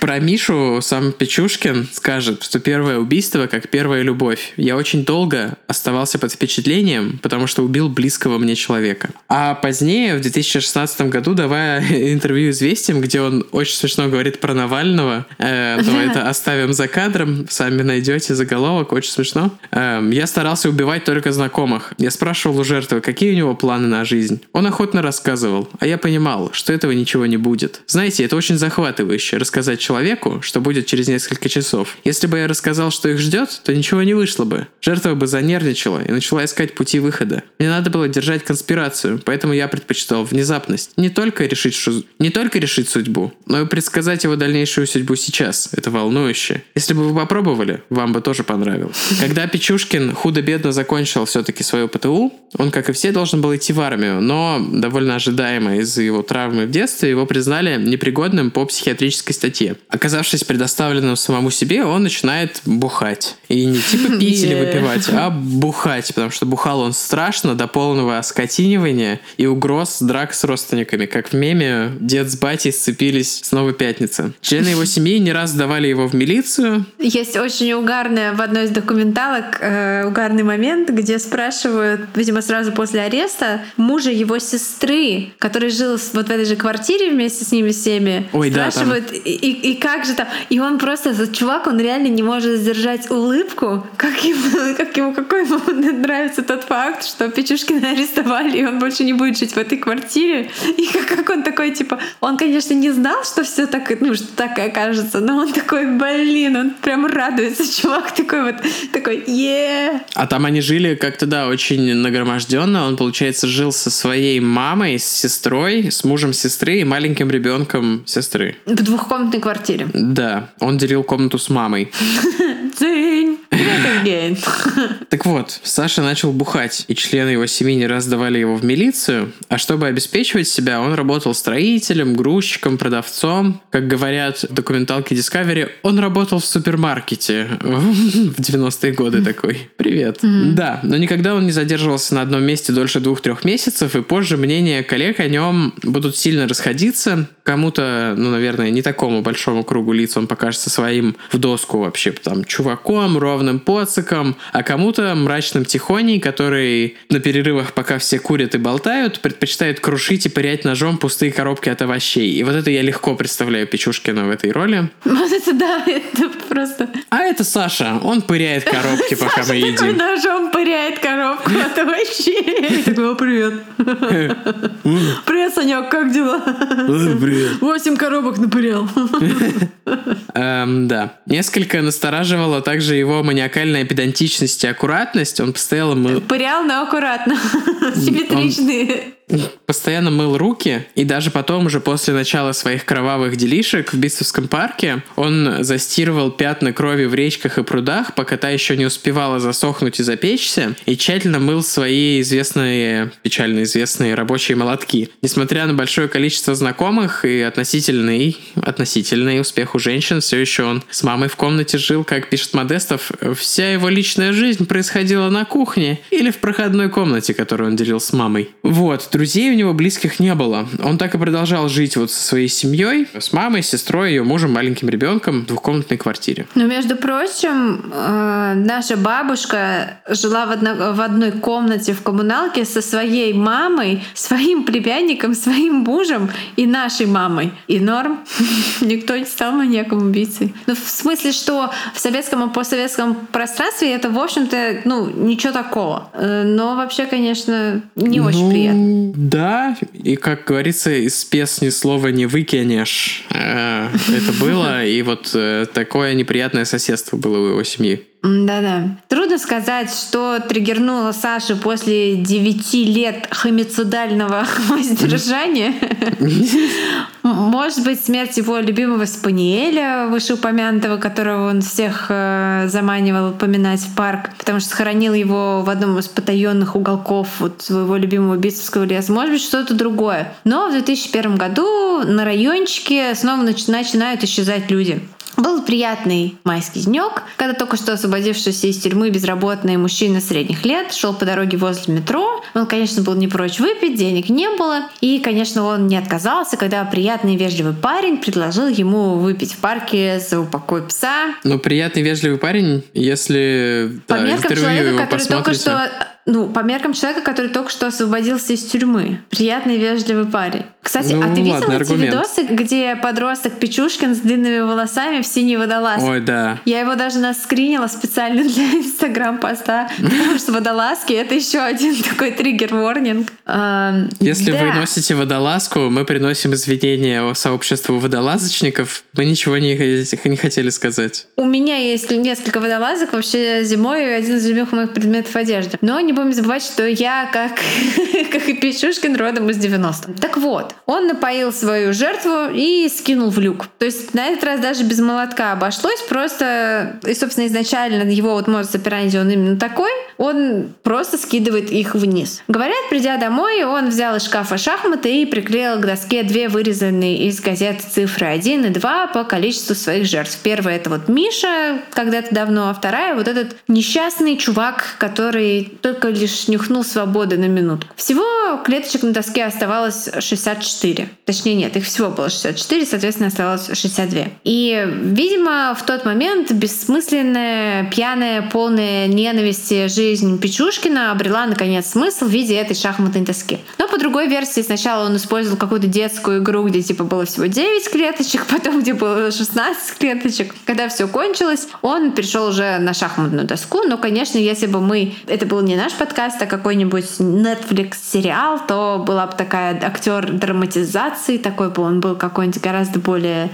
S1: Про Мишу сам Печушкин скажет, что первое убийство как первая любовь. Я очень долго оставался под впечатлением, потому что убил близкого мне человека. А позднее, в 2016 году, давая интервью «Известиям», где он очень смешно говорит про Навального, э, но это оставим за кадром, сами найдете заголовок, очень смешно. Э, я старался убивать только знакомых. Я спрашивал у жертвы, какие у него планы на жизнь. Он охотно рассказывал, а я понимал, что этого ничего не будет. Знаете, это очень захватывающе, рассказать человеку, что будет через несколько часов. Если бы я рассказал, что их ждет, то ничего не вышло бы. Жертва бы занервничала и начала искать пути выхода. Мне надо было держать конспирацию, поэтому я предпочитал внезапность. Не только решить, шу- не только решить судьбу, но и предсказать его дальнейшую судьбу сейчас. Это волнующе. Если бы вы попробовали, вам бы тоже понравилось. Когда Печушкин худо-бедно закончил все-таки свою ПТУ, он, как и все, должен был идти в армию, но довольно ожидаемо из-за его травмы детстве его признали непригодным по психиатрической статье. Оказавшись предоставленным самому себе, он начинает бухать. И не типа пить или выпивать, а бухать, потому что бухал он страшно до полного оскотинивания и угроз драк с родственниками. Как в меме дед с батей сцепились снова пятница. Члены его семьи не раз сдавали его в милицию,
S2: Есть очень угарная в одной из документалок э, угарный момент, где спрашивают, видимо, сразу после ареста, мужа его сестры, который жил вот в этой же квартире вместе с ними всеми,
S1: Ой, да, там.
S2: спрашивают, и, и- как же там, и он просто, этот чувак, он реально не может сдержать улыбку, как ему, как ему, какой ему нравится тот факт, что Печушкина арестовали, и он больше не будет жить в этой квартире, и как, как он такой, типа, он, конечно, не знал, что все так, ну, что так окажется, но он такой, блин, он прям радуется, чувак такой вот, такой, е
S1: А там они жили как-то, да, очень нагроможденно. Он, получается, жил со своей мамой, с сестрой, с мужем сестры и маленьким ребенком сестры.
S2: в двухкомнатной квартире.
S1: Да, он делил комнату с мамой.
S2: Дзынь!
S1: Так вот, Саша начал бухать, и члены его семьи не раз давали его в милицию, а чтобы обеспечивать себя, он работал строителем, грузчиком, продавцом. Как говорят в документалке Discovery, он работал в супермаркете в 90-е годы такой. Привет. Да, но никогда он не задерживался на одном месте дольше двух-трех месяцев, и позже мнения коллег о нем будут сильно расходиться. Кому-то, ну, наверное, не такому большому кругу лиц он покажется своим в доску вообще, там, чуваком, ровным поциком, а кому-то мрачным тихоней, который на перерывах, пока все курят и болтают, предпочитает крушить и пырять ножом пустые коробки от овощей. И вот это я легко представляю Печушкина в этой роли.
S2: Вот это да, это просто...
S1: А это Саша, он пыряет коробки, пока мы едим.
S2: ножом пыряет коробку от овощей. Такой, «О, привет. Привет, Санек, как дела?
S1: Привет.
S2: Восемь коробок напырял.
S1: Эм, да. Несколько настораживала также его маниакальная педантичность и аккуратность. Он постоянно мыл,
S2: Пырял, но аккуратно. Симметричные.
S1: Постоянно мыл руки, и даже потом, уже после начала своих кровавых делишек в Битцевском парке, он застирывал пятна крови в речках и прудах, пока та еще не успевала засохнуть и запечься, и тщательно мыл свои известные, печально известные рабочие молотки. Несмотря на большое количество знакомых и относительный, относительный успех у женщин, все еще он с мамой в комнате жил, как пишет Модестов, вся его личная жизнь происходила на кухне или в проходной комнате, которую он делил с мамой. Вот, друзей у него близких не было. Он так и продолжал жить вот со своей семьей, с мамой, сестрой, ее мужем, маленьким ребенком в двухкомнатной квартире.
S2: Но, между прочим, э, наша бабушка жила в, одно- в одной комнате в коммуналке со своей мамой, своим племянником, своим мужем и нашей мамой. И норм. Никто не стал маньяком убийцей. Ну, в смысле, что в советском и постсоветском пространстве это, в общем-то, ну, ничего такого. Э, Но вообще, конечно, не очень
S1: Ну,
S2: приятно.
S1: Да, и как говорится, из песни слова не выкинешь. Э, Это было, и вот э, такое неприятное соседство было у его семьи.
S2: Да-да. Трудно сказать, что триггернуло Сашу после 9 лет хомицидального воздержания. Может быть, смерть его любимого спаниеля, вышеупомянутого, которого он всех э, заманивал упоминать в парк, потому что сохранил его в одном из потаенных уголков вот своего любимого битцевского леса. Может быть, что-то другое. Но в 2001 году на райончике снова начинают исчезать люди. Был приятный майский денек, когда только что освободившийся из тюрьмы безработный мужчина средних лет шел по дороге возле метро. Он, конечно, был не прочь выпить, денег не было. И, конечно, он не отказался, когда приятный вежливый парень предложил ему выпить в парке за упокой пса.
S1: Ну, приятный вежливый парень, если
S2: по да, меркам человека, который только что ну, по меркам человека, который только что освободился из тюрьмы. Приятный, вежливый парень. Кстати, ну, а ты видел ладно, эти аргумент. видосы, где подросток Печушкин с длинными волосами в синей водолазке?
S1: Ой, да.
S2: Я его даже наскринила специально для инстаграм-поста, потому что водолазки — это еще один такой триггер-ворнинг.
S1: Если вы носите водолазку, мы приносим извинения сообществу водолазочников. Мы ничего не, не хотели сказать.
S2: У меня есть несколько водолазок. Вообще зимой один из любимых моих предметов одежды. Но не не будем забывать, что я, как, как и Печушкин, родом из 90-х. Так вот, он напоил свою жертву и скинул в люк. То есть на этот раз даже без молотка обошлось, просто, и, собственно, изначально его вот мозг операнди, он именно такой, он просто скидывает их вниз. Говорят, придя домой, он взял из шкафа шахматы и приклеил к доске две вырезанные из газет цифры 1 и 2 по количеству своих жертв. Первая — это вот Миша когда-то давно, а вторая — вот этот несчастный чувак, который только лишь нюхнул свободы на минутку. Всего клеточек на доске оставалось 64. Точнее, нет, их всего было 64, соответственно, оставалось 62. И, видимо, в тот момент бессмысленная, пьяная, полная ненависти жизнь Печушкина обрела, наконец, смысл в виде этой шахматной доски. Но по другой версии, сначала он использовал какую-то детскую игру, где типа было всего 9 клеточек, потом где было 16 клеточек. Когда все кончилось, он перешел уже на шахматную доску. Но, конечно, если бы мы... Это был не наш наш подкаст, а какой-нибудь Netflix сериал, то была бы такая актер драматизации, такой бы он был какой-нибудь гораздо более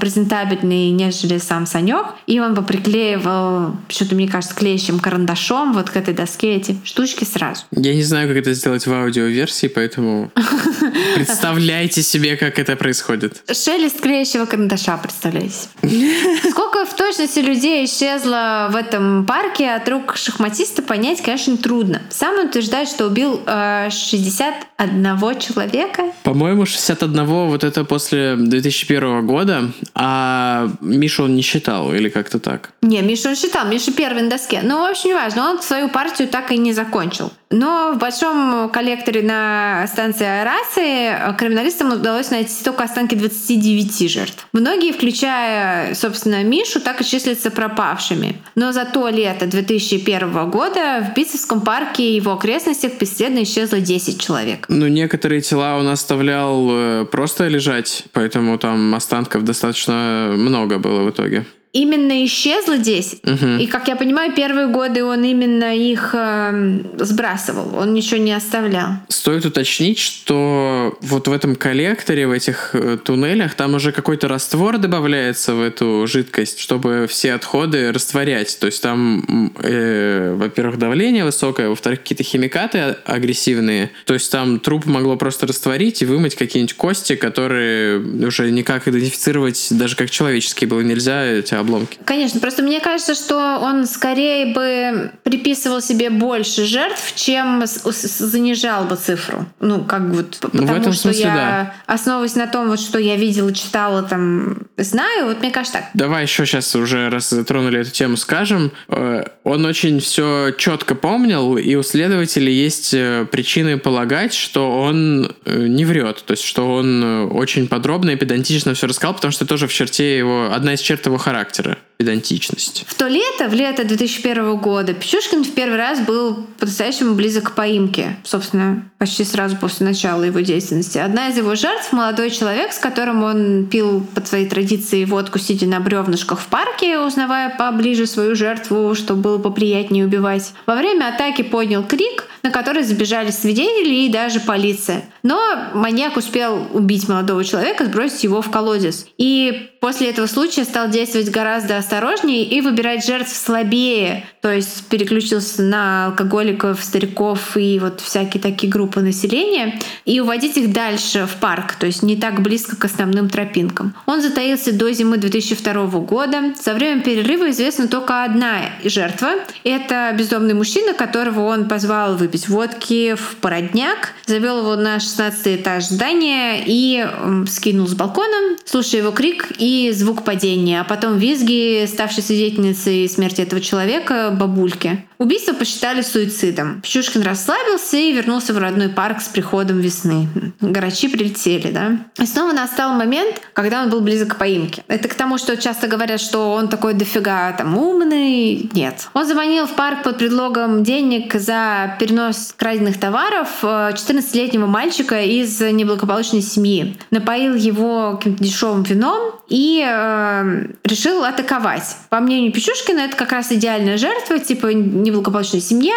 S2: презентабельный, нежели сам Санек. И он бы приклеивал, что-то, мне кажется, клеящим карандашом вот к этой доске эти штучки сразу.
S1: Я не знаю, как это сделать в аудиоверсии, поэтому представляйте себе, как это происходит.
S2: Шелест клеящего карандаша, представляете. Сколько в точности людей исчезло в этом парке от рук шахматиста, понять, конечно, трудно. Сам он утверждает, что убил э, 61 человека.
S1: По-моему, 61 вот это после 2001 года, а Мишу он не считал, или как-то так?
S2: Не, Мишу он считал, Миша первый на доске. Но, в общем, не важно, он свою партию так и не закончил. Но в большом коллекторе на станции аэрации криминалистам удалось найти только останки 29 жертв. Многие, включая, собственно, Мишу, так и числятся пропавшими. Но за то лето 2001 года в Битцевском парке и его окрестностях бесследно исчезло 10 человек.
S1: Ну, некоторые тела он оставлял э, просто лежать, поэтому там останков достаточно много было в итоге
S2: именно исчезло 10. Угу. И, как я понимаю, первые годы он именно их э, сбрасывал, он ничего не оставлял.
S1: Стоит уточнить, что вот в этом коллекторе, в этих э, туннелях, там уже какой-то раствор добавляется в эту жидкость, чтобы все отходы растворять. То есть там, э, во-первых, давление высокое, во-вторых, какие-то химикаты агрессивные. То есть там труп могло просто растворить и вымыть какие-нибудь кости, которые уже никак идентифицировать даже как человеческие было нельзя, обломки.
S2: Конечно, просто мне кажется, что он скорее бы приписывал себе больше жертв, чем занижал бы цифру. Ну, как вот потому ну, в этом что смысле, я да. основываясь на том, вот что я видела, читала, там, знаю, вот мне кажется так.
S1: Давай еще сейчас уже раз затронули эту тему, скажем. Э, он очень все четко помнил, и у следователей есть э, причины полагать, что он э, не врет, то есть что он очень подробно и педантично все рассказал, потому что тоже в черте его, одна из черт его характера характера, педантичность.
S2: В то лето, в лето 2001 года, Печушкин в первый раз был по-настоящему близок к поимке. Собственно, почти сразу после начала его деятельности. Одна из его жертв — молодой человек, с которым он пил под своей традиции водку, сидя на бревнышках в парке, узнавая поближе свою жертву, чтобы было поприятнее убивать. Во время атаки поднял крик, на который забежали свидетели и даже полиция. Но маньяк успел убить молодого человека, сбросить его в колодец. И после этого случая стал действовать гораздо осторожнее и выбирать жертв слабее. То есть переключился на алкоголиков, стариков и вот всякие такие группы населения. И уводить их дальше в парк, то есть не так близко к основным тропинкам. Он затаился до зимы 2002 года. За время перерыва известна только одна жертва. Это бездомный мужчина, которого он позвал выпить водки в породняк, завел его на 16 этаж здания и скинул с балкона, слушая его крик и звук падения, а потом визги, ставшей свидетельницей смерти этого человека, бабульки. Убийство посчитали суицидом. Пчушкин расслабился и вернулся в родной парк с приходом весны. Грачи прилетели, да. И снова настал момент, когда он был близок к поимке. Это к тому, что часто говорят, что он такой дофига там умный. Нет. Он звонил в парк под предлогом денег за перенос краденных товаров 14-летнего э, мальчика из неблагополучной семьи. Напоил его каким-то дешевым вином и э, решил атаковать. По мнению Печушкина, это как раз идеальная жертва, типа неблагополучная семья,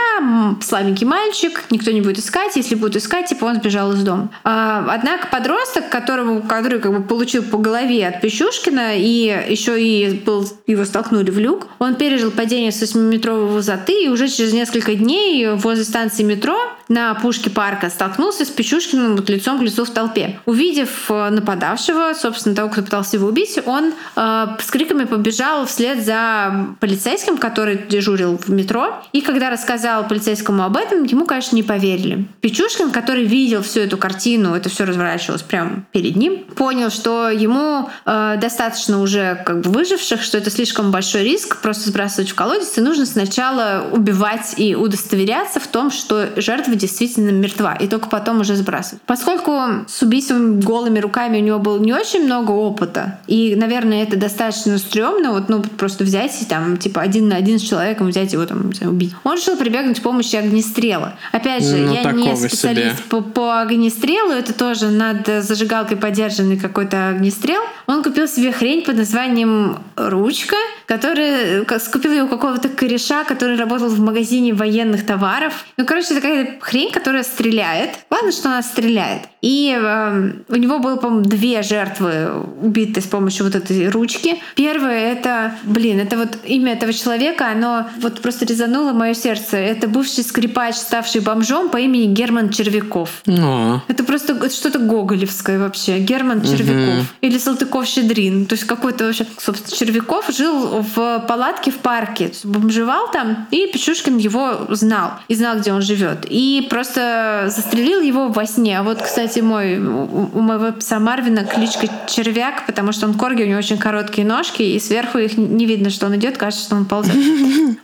S2: слабенький мальчик, никто не будет искать, если будет искать, типа он сбежал из дома. А, однако подросток, которому, который как бы получил по голове от Пещушкина и еще и был, его столкнули в люк, он пережил падение с 8-метровой высоты и уже через несколько дней возле станции метро на пушке парка столкнулся с Печушкиным вот лицом к лицу в толпе. Увидев э, нападавшего, собственно, того, кто пытался его убить, он э, с криками побежал вслед за полицейским, который дежурил в метро. И когда рассказал полицейскому об этом, ему, конечно, не поверили. Печушкин, который видел всю эту картину, это все разворачивалось прямо перед ним, понял, что ему э, достаточно уже как бы выживших, что это слишком большой риск просто сбрасывать в колодец, и нужно сначала убивать и удостоверяться в том, что жертва действительно мертва, и только потом уже сбрасывать. Поскольку с убийством голыми руками у него было не очень много опыта, и, наверное, это достаточно стрёмно, вот, ну, просто взять и там, типа, один на один с человеком взять его там убить. Он решил прибегнуть к помощи огнестрела. Опять же, ну, я не специалист по, по огнестрелу, это тоже над зажигалкой подержанный какой-то огнестрел. Он купил себе хрень под названием ручка, который скупил ее у какого-то кореша, который работал в магазине военных товаров. Ну, короче, такая хрень, которая стреляет. Главное, что она стреляет. И э, у него было, по-моему, две жертвы убиты с помощью вот этой ручки. Первое это, блин, это вот имя этого человека, оно вот просто резануло мое сердце. Это бывший скрипач, ставший бомжом по имени Герман Червяков.
S1: О.
S2: Это просто что-то гоголевское вообще. Герман Червяков. Угу. Или Салтыков-Щедрин. То есть какой-то вообще... Собственно, Червяков жил в палатке в парке. Бомжевал там, и Печушкин его знал. И знал, где он живет. И просто застрелил его во сне. А вот, кстати, мой, у моего пса Марвина кличка Червяк, потому что он корги, у него очень короткие ножки, и сверху их не видно, что он идет, кажется, что он ползет.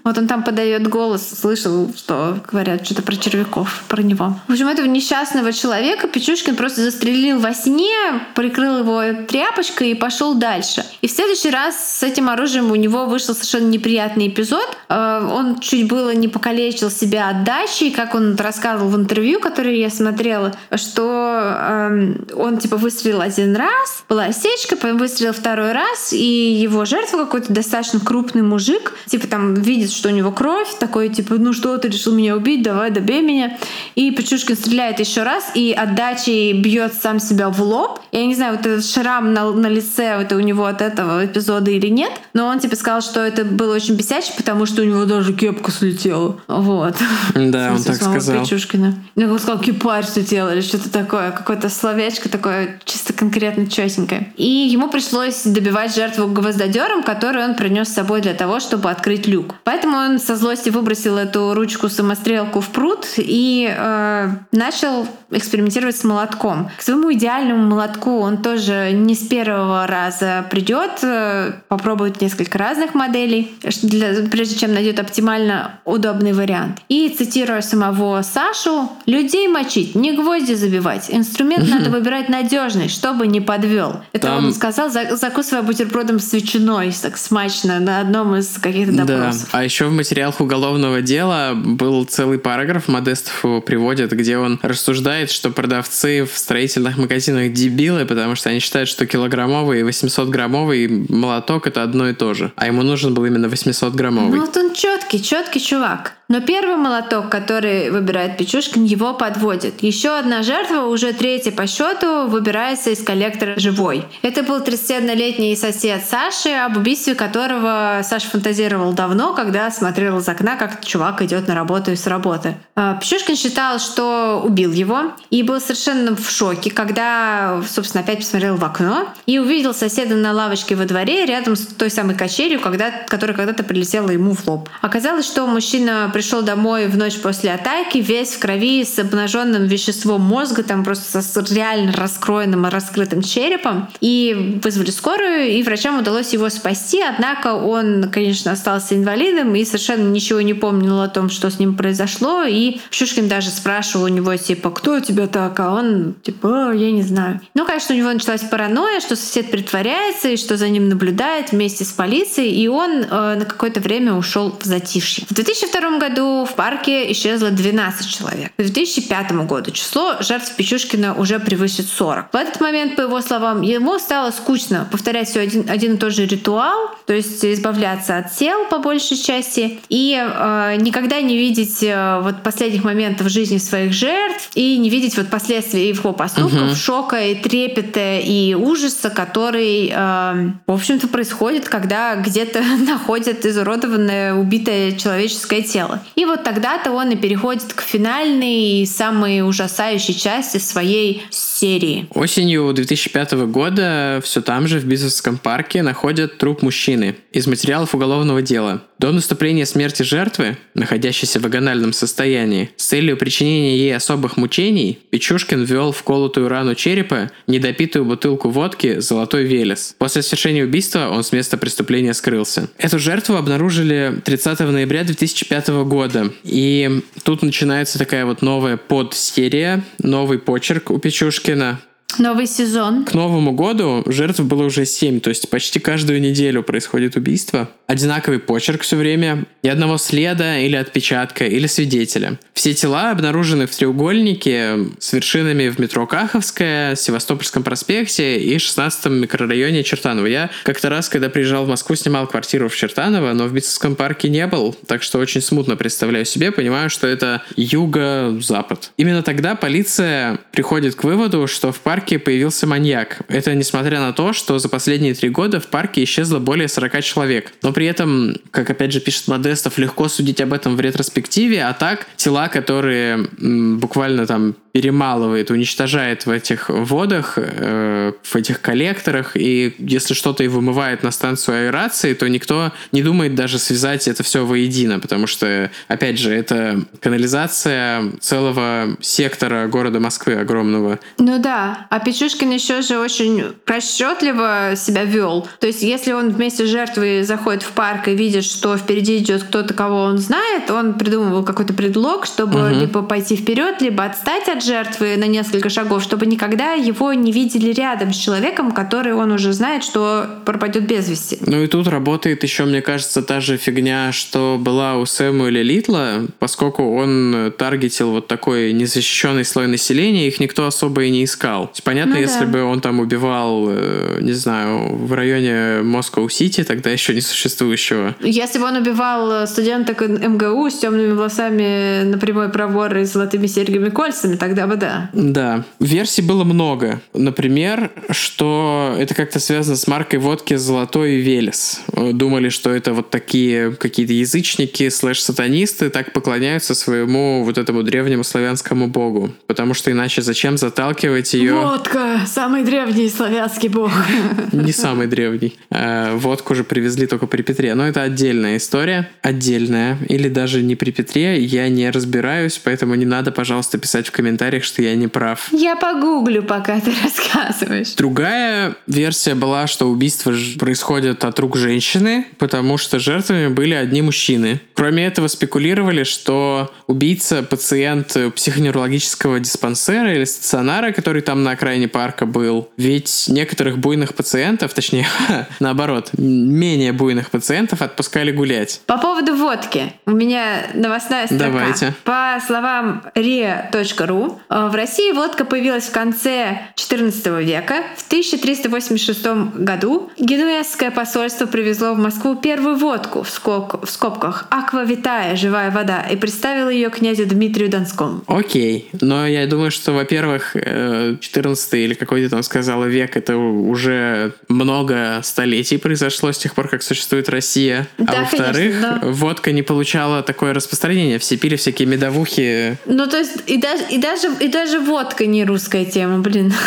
S2: Вот он там подает голос, слышал, что говорят что-то про червяков, про него. В общем, этого несчастного человека Печушкин просто застрелил во сне, прикрыл его тряпочкой и пошел дальше. И в следующий раз с этим оружием у него вышел совершенно неприятный эпизод. Э, он чуть было не покалечил себя отдачей, как он рассказывал в интервью, которое я смотрела, что эм, он типа выстрелил один раз, была осечка, потом выстрелил второй раз, и его жертва какой-то достаточно крупный мужик, типа там видит, что у него кровь, такой типа, ну что, ты решил меня убить, давай добей меня. И Печушкин стреляет еще раз, и отдачей бьет сам себя в лоб. Я не знаю, вот этот шрам на, на лице, это у него от этого эпизода или нет, но он типа сказал, что это было очень бесяче, потому что у него даже кепка слетела. Вот.
S1: Да, он так сказал.
S2: Печушкина. Ну, он сказал, кипарь слетела или что-то такое, какое-то словечко такое чисто конкретно четенькое. И ему пришлось добивать жертву гвоздодером, который он принес с собой для того, чтобы открыть люк. Поэтому он со злости выбросил эту ручку-самострелку в пруд и э, начал экспериментировать с молотком. К своему идеальному молотку он тоже не с первого раза придет, э, попробует несколько разных моделей, для, прежде чем найдет оптимально удобный вариант. И цитируя самого Сашу, людей мочить, не гвозди забивать. Инструмент надо выбирать надежный, чтобы не подвел. Это Там... он сказал, закусывая бутербродом с ветчиной, так смачно, на одном из каких-то допросов.
S1: Да. А еще в материалах уголовного дела был целый параграф, Модестов его приводит, где он рассуждает, что продавцы в строительных магазинах дебилы, потому что они считают, что килограммовый и 800-граммовый молоток — это одно и то же. А ему нужен был именно 800-граммовый.
S2: Ну вот он четкий, четкий чувак. Но первый молоток, который выбирает Печушкин, его подводит. Еще одна жертва, уже третья по счету, выбирается из коллектора живой. Это был 31-летний сосед Саши, об убийстве которого Саша фантазировал давно, когда смотрел из окна, как чувак идет на работу и с работы. А, Печушкин считал, что убил его, и был совершенно в шоке, когда, собственно, опять посмотрел в окно и увидел соседа на лавочке во дворе рядом с той самой качелью, когда, которая когда-то прилетела ему в лоб. Оказалось, что мужчина пришел домой в ночь после атаки, весь в крови, с обнаженным веществом мозга, там просто с реально раскроенным и раскрытым черепом. И вызвали скорую, и врачам удалось его спасти, однако он, конечно, остался инвалидом и совершенно ничего не помнил о том, что с ним произошло, и Щушкин даже спрашивал у него, типа, кто у тебя так? А он, типа, я не знаю. Ну, конечно, у него началась паранойя, что сосед притворяется, и что за ним наблюдает вместе с полицией, и он э, на какое-то время ушел в затишье. В 2002 году в парке исчезло 12 человек. К 2005 году число жертв Печушкина уже превысит 40. В этот момент, по его словам, ему стало скучно повторять все один, один и тот же ритуал, то есть избавляться от тел по большей части, и э, никогда не видеть э, вот последних моментов жизни своих жертв, и не видеть вот последствий его поступков, угу. шока и трепета и ужаса, который, э, в общем-то, происходит, когда где-то находят изуродованное, убитое человеческое тело. И вот тогда-то он и переходит к финальной и самой ужасающей части своей серии.
S1: Осенью 2005 года все там же в Бизовском парке находят труп мужчины из материалов уголовного дела. До наступления смерти жертвы, находящейся в агональном состоянии, с целью причинения ей особых мучений, Печушкин ввел в колотую рану черепа недопитую бутылку водки «Золотой Велес». После совершения убийства он с места преступления скрылся. Эту жертву обнаружили 30 ноября 2005 года. И тут начинается такая вот новая подсерия, новый почерк у Печушкина.
S2: Новый сезон.
S1: К Новому году жертв было уже семь, то есть почти каждую неделю происходит убийство. Одинаковый почерк все время, ни одного следа или отпечатка или свидетеля. Все тела обнаружены в треугольнике с вершинами в метро Каховская, Севастопольском проспекте и 16-м микрорайоне Чертаново. Я как-то раз, когда приезжал в Москву, снимал квартиру в Чертаново, но в Битцевском парке не был, так что очень смутно представляю себе, понимаю, что это юго-запад. Именно тогда полиция приходит к выводу, что в парке парке появился маньяк. Это несмотря на то, что за последние три года в парке исчезло более 40 человек. Но при этом, как опять же пишет Модестов, легко судить об этом в ретроспективе, а так тела, которые м, буквально там перемалывает, уничтожает в этих водах, э, в этих коллекторах, и если что-то и вымывает на станцию аэрации, то никто не думает даже связать это все воедино, потому что, опять же, это канализация целого сектора города Москвы огромного.
S2: Ну да, а Печушкин еще же очень расчетливо себя вел. То есть, если он вместе с жертвой заходит в парк и видит, что впереди идет кто-то, кого он знает, он придумывал какой-то предлог, чтобы угу. либо пойти вперед, либо отстать от жертвы на несколько шагов, чтобы никогда его не видели рядом с человеком, который он уже знает, что пропадет без вести.
S1: Ну и тут работает еще, мне кажется, та же фигня, что была у Сэмуэля Литла, поскольку он таргетил вот такой незащищенный слой населения, их никто особо и не искал. Понятно, ну, если да. бы он там убивал, э, не знаю, в районе Москва-Сити, тогда еще не существующего.
S2: Если бы он убивал студенток МГУ с темными волосами на прямой пробор и золотыми серьгами кольцами, тогда тогда бы да.
S1: Да. Версий было много. Например, что это как-то связано с маркой водки «Золотой Велес». Думали, что это вот такие какие-то язычники слэш-сатанисты так поклоняются своему вот этому древнему славянскому богу. Потому что иначе зачем заталкивать ее...
S2: Водка! Самый древний славянский бог.
S1: Не самый древний. А, водку же привезли только при Петре. Но это отдельная история. Отдельная. Или даже не при Петре. Я не разбираюсь, поэтому не надо, пожалуйста, писать в комментариях комментариях, что я не прав.
S2: Я погуглю, пока ты рассказываешь.
S1: Другая версия была, что убийство происходит от рук женщины, потому что жертвами были одни мужчины. Кроме этого, спекулировали, что убийца – пациент психоневрологического диспансера или стационара, который там на окраине парка был. Ведь некоторых буйных пациентов, точнее, наоборот, менее буйных пациентов отпускали гулять.
S2: По поводу водки. У меня новостная строка.
S1: Давайте.
S2: По словам ria.ru, году. Э, в России водка появилась в конце XIV века. В 1386 году генуэзское посольство привезло в Москву первую водку в, скоб... в скобках «Аква Витая» — живая вода, и представило ее князю Дмитрию Донскому.
S1: Окей, но я думаю, что, во-первых, 14 или какой то там сказала век, это уже много столетий произошло с тех пор, как существует Россия. А
S2: Да,
S1: а во-вторых,
S2: да.
S1: водка не получала такое распространение. Все пили всякие медовухи.
S2: Ну, то есть, и даже, и даже, и даже водка не русская тема, блин.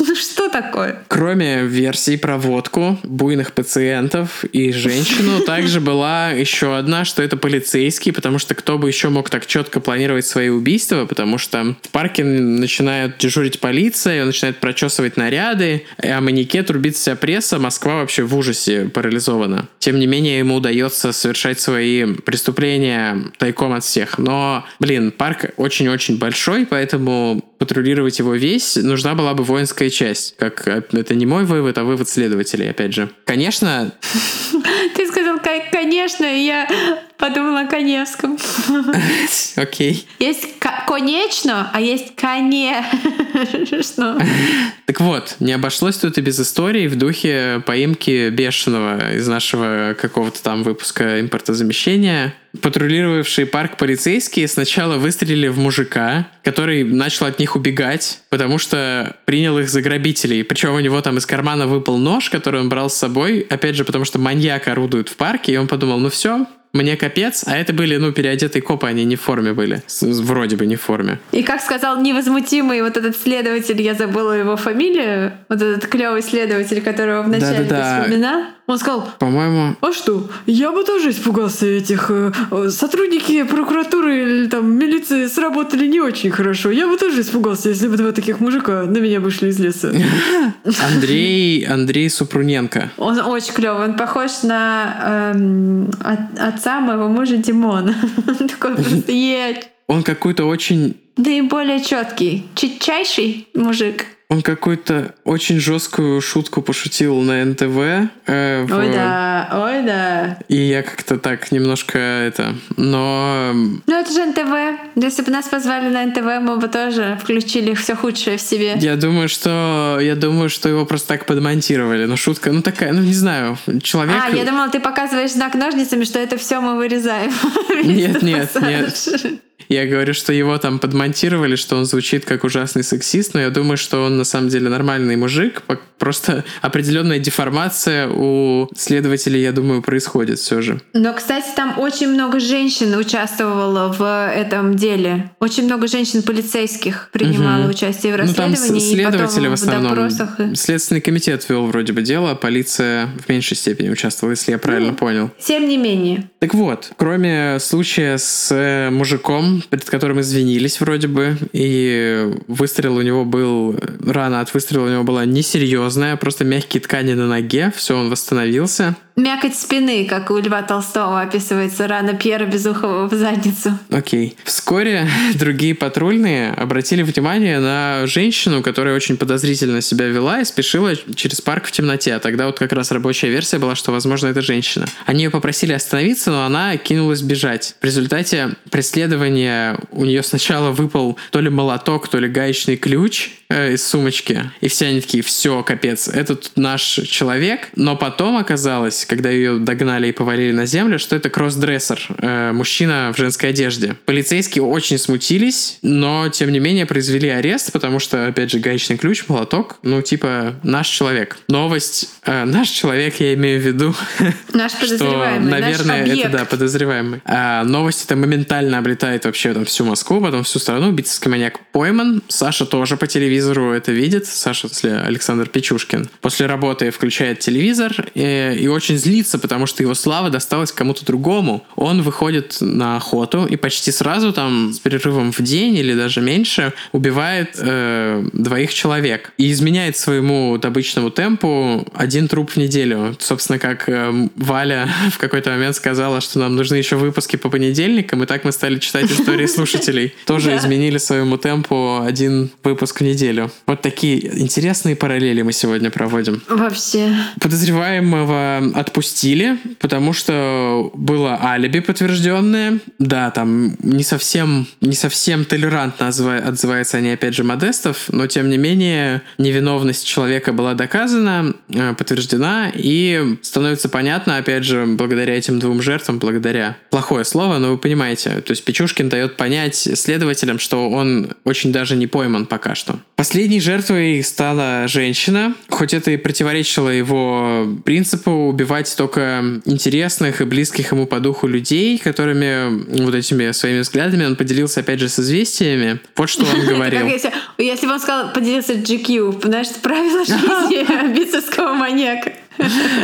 S2: Ну, что такое?
S1: Кроме версий про водку, буйных пациентов и женщину, также была еще одна, что это полицейский, потому что кто бы еще мог так четко планировать свои убийства, потому что в парке начинают дежурить полиция, он начинает прочесывать наряды, а манеке трубит вся пресса, Москва вообще в ужасе парализована. Тем не менее, ему удается совершать свои преступления тайком от всех. Но, блин, парк очень-очень большой, поэтому патрулировать его весь нужна была бы воинская часть. Как э, это не мой вывод, а вывод следователей, опять же. Конечно,
S2: Ты сказал, «Ко- конечно, и я подумала о Коневском.
S1: окей.
S2: Есть ко- конечно, а есть коне.
S1: Так вот, не обошлось тут и без истории в духе поимки Бешеного из нашего какого-то там выпуска импортозамещения. Патрулировавшие парк полицейские сначала выстрелили в мужика, который начал от них убегать, потому что принял их за грабителей. Причем у него там из кармана выпал нож, который он брал с собой, опять же, потому что маньяк орудует в парке, и он подумал, ну все, мне капец, а это были, ну, переодетые копы, они не в форме были. С- Вроде бы не в форме.
S2: И как сказал невозмутимый вот этот следователь, я забыла его фамилию, вот этот клевый следователь, которого вначале
S1: Да-да-да.
S2: ты вспоминал, он сказал,
S1: По-моему,
S2: а что, я бы тоже испугался этих э, сотрудники прокуратуры или там милиции сработали не очень хорошо. Я бы тоже испугался, если бы два таких мужика на меня вышли из леса.
S1: Андрей, Андрей Супруненко.
S2: Он очень клевый, он похож на эм, от- отца моего мужа Димона. Он Такой просто е-
S1: Он какой-то очень
S2: наиболее четкий, читчайший мужик.
S1: Он какую-то очень жесткую шутку пошутил на НТВ. э, в-
S2: Ой да, ой да.
S1: И я как-то так немножко это... Но...
S2: Ну это же НТВ. Если бы нас позвали на НТВ, мы бы тоже включили все худшее в себе.
S1: Я думаю, что... Я думаю, что его просто так подмонтировали. Но шутка, ну такая, ну не знаю. Человек...
S2: А, я думала, ты показываешь знак ножницами, что это все мы вырезаем.
S1: Нет, нет, нет. Я говорю, что его там подмонтировали, что он звучит как ужасный сексист, но я думаю, что он на самом деле нормальный мужик. Просто определенная деформация у следователей, я думаю, происходит все же.
S2: Но, кстати, там очень много женщин участвовало в этом деле. Очень много женщин-полицейских принимало
S1: Мгм.
S2: участие в
S1: Ну, там
S2: расследовании.
S1: с-
S2: и
S1: следователи в основном.
S2: допросах. и-
S1: Следственный комитет вел вроде бы дело, а полиция в меньшей степени участвовала, если я правильно
S2: Ну.
S1: понял.
S2: Тем не менее.
S1: Так вот, кроме случая с э, перед которым извинились вроде бы, и выстрел у него был, рана от выстрела у него была несерьезная, просто мягкие ткани на ноге, все, он восстановился.
S2: Мякоть спины, как у Льва Толстого описывается рана Пьера Безухова в задницу.
S1: Окей. Вскоре другие патрульные обратили внимание на женщину, которая очень подозрительно себя вела и спешила через парк в темноте. А тогда вот как раз рабочая версия была, что, возможно, это женщина. Они ее попросили остановиться, но она кинулась бежать. В результате преследования у нее сначала выпал то ли молоток, то ли гаечный ключ э, из сумочки. И все они такие, все, капец, этот наш человек. Но потом оказалось, когда ее догнали и повалили на землю, что это кроссдрессер, э, мужчина в женской одежде. Полицейские очень смутились, но тем не менее произвели арест, потому что, опять же, гаечный ключ, молоток, ну, типа, наш человек. Новость, э, наш человек, я имею в виду,
S2: Наш
S1: что,
S2: подозреваемый,
S1: наверное,
S2: наш объект.
S1: это, да, подозреваемый. А, новость это моментально облетает вообще там всю Москву, потом всю страну. Убийца маньяк пойман. Саша тоже по телевизору это видит. Саша, смысле, Александр Печушкин. После работы включает телевизор и, и очень злится, потому что его слава досталась кому-то другому. Он выходит на охоту и почти сразу там с перерывом в день или даже меньше убивает э, двоих человек и изменяет своему обычному темпу один труп в неделю. Собственно, как э, Валя в какой-то момент сказала, что нам нужны еще выпуски по понедельникам, и так мы стали читать истории слушателей. Тоже изменили своему темпу один выпуск в неделю. Неделю. Вот такие интересные параллели мы сегодня проводим.
S2: Вообще.
S1: Подозреваемого отпустили, потому что было алиби подтвержденное. Да, там не совсем, не совсем толерантно отзывается они, опять же, Модестов, но тем не менее невиновность человека была доказана, э, подтверждена, и становится понятно, опять же, благодаря этим двум жертвам, благодаря плохое слово, но вы понимаете, то есть Печушкин дает понять следователям, что он очень даже не пойман пока что. Последней жертвой стала женщина, хоть это и противоречило его принципу убивать только интересных и близких ему по духу людей, которыми вот этими своими взглядами он поделился опять же с известиями. Вот что он говорил.
S2: Если бы он сказал, поделился GQ, знаешь, правила жизни бицепского маньяка.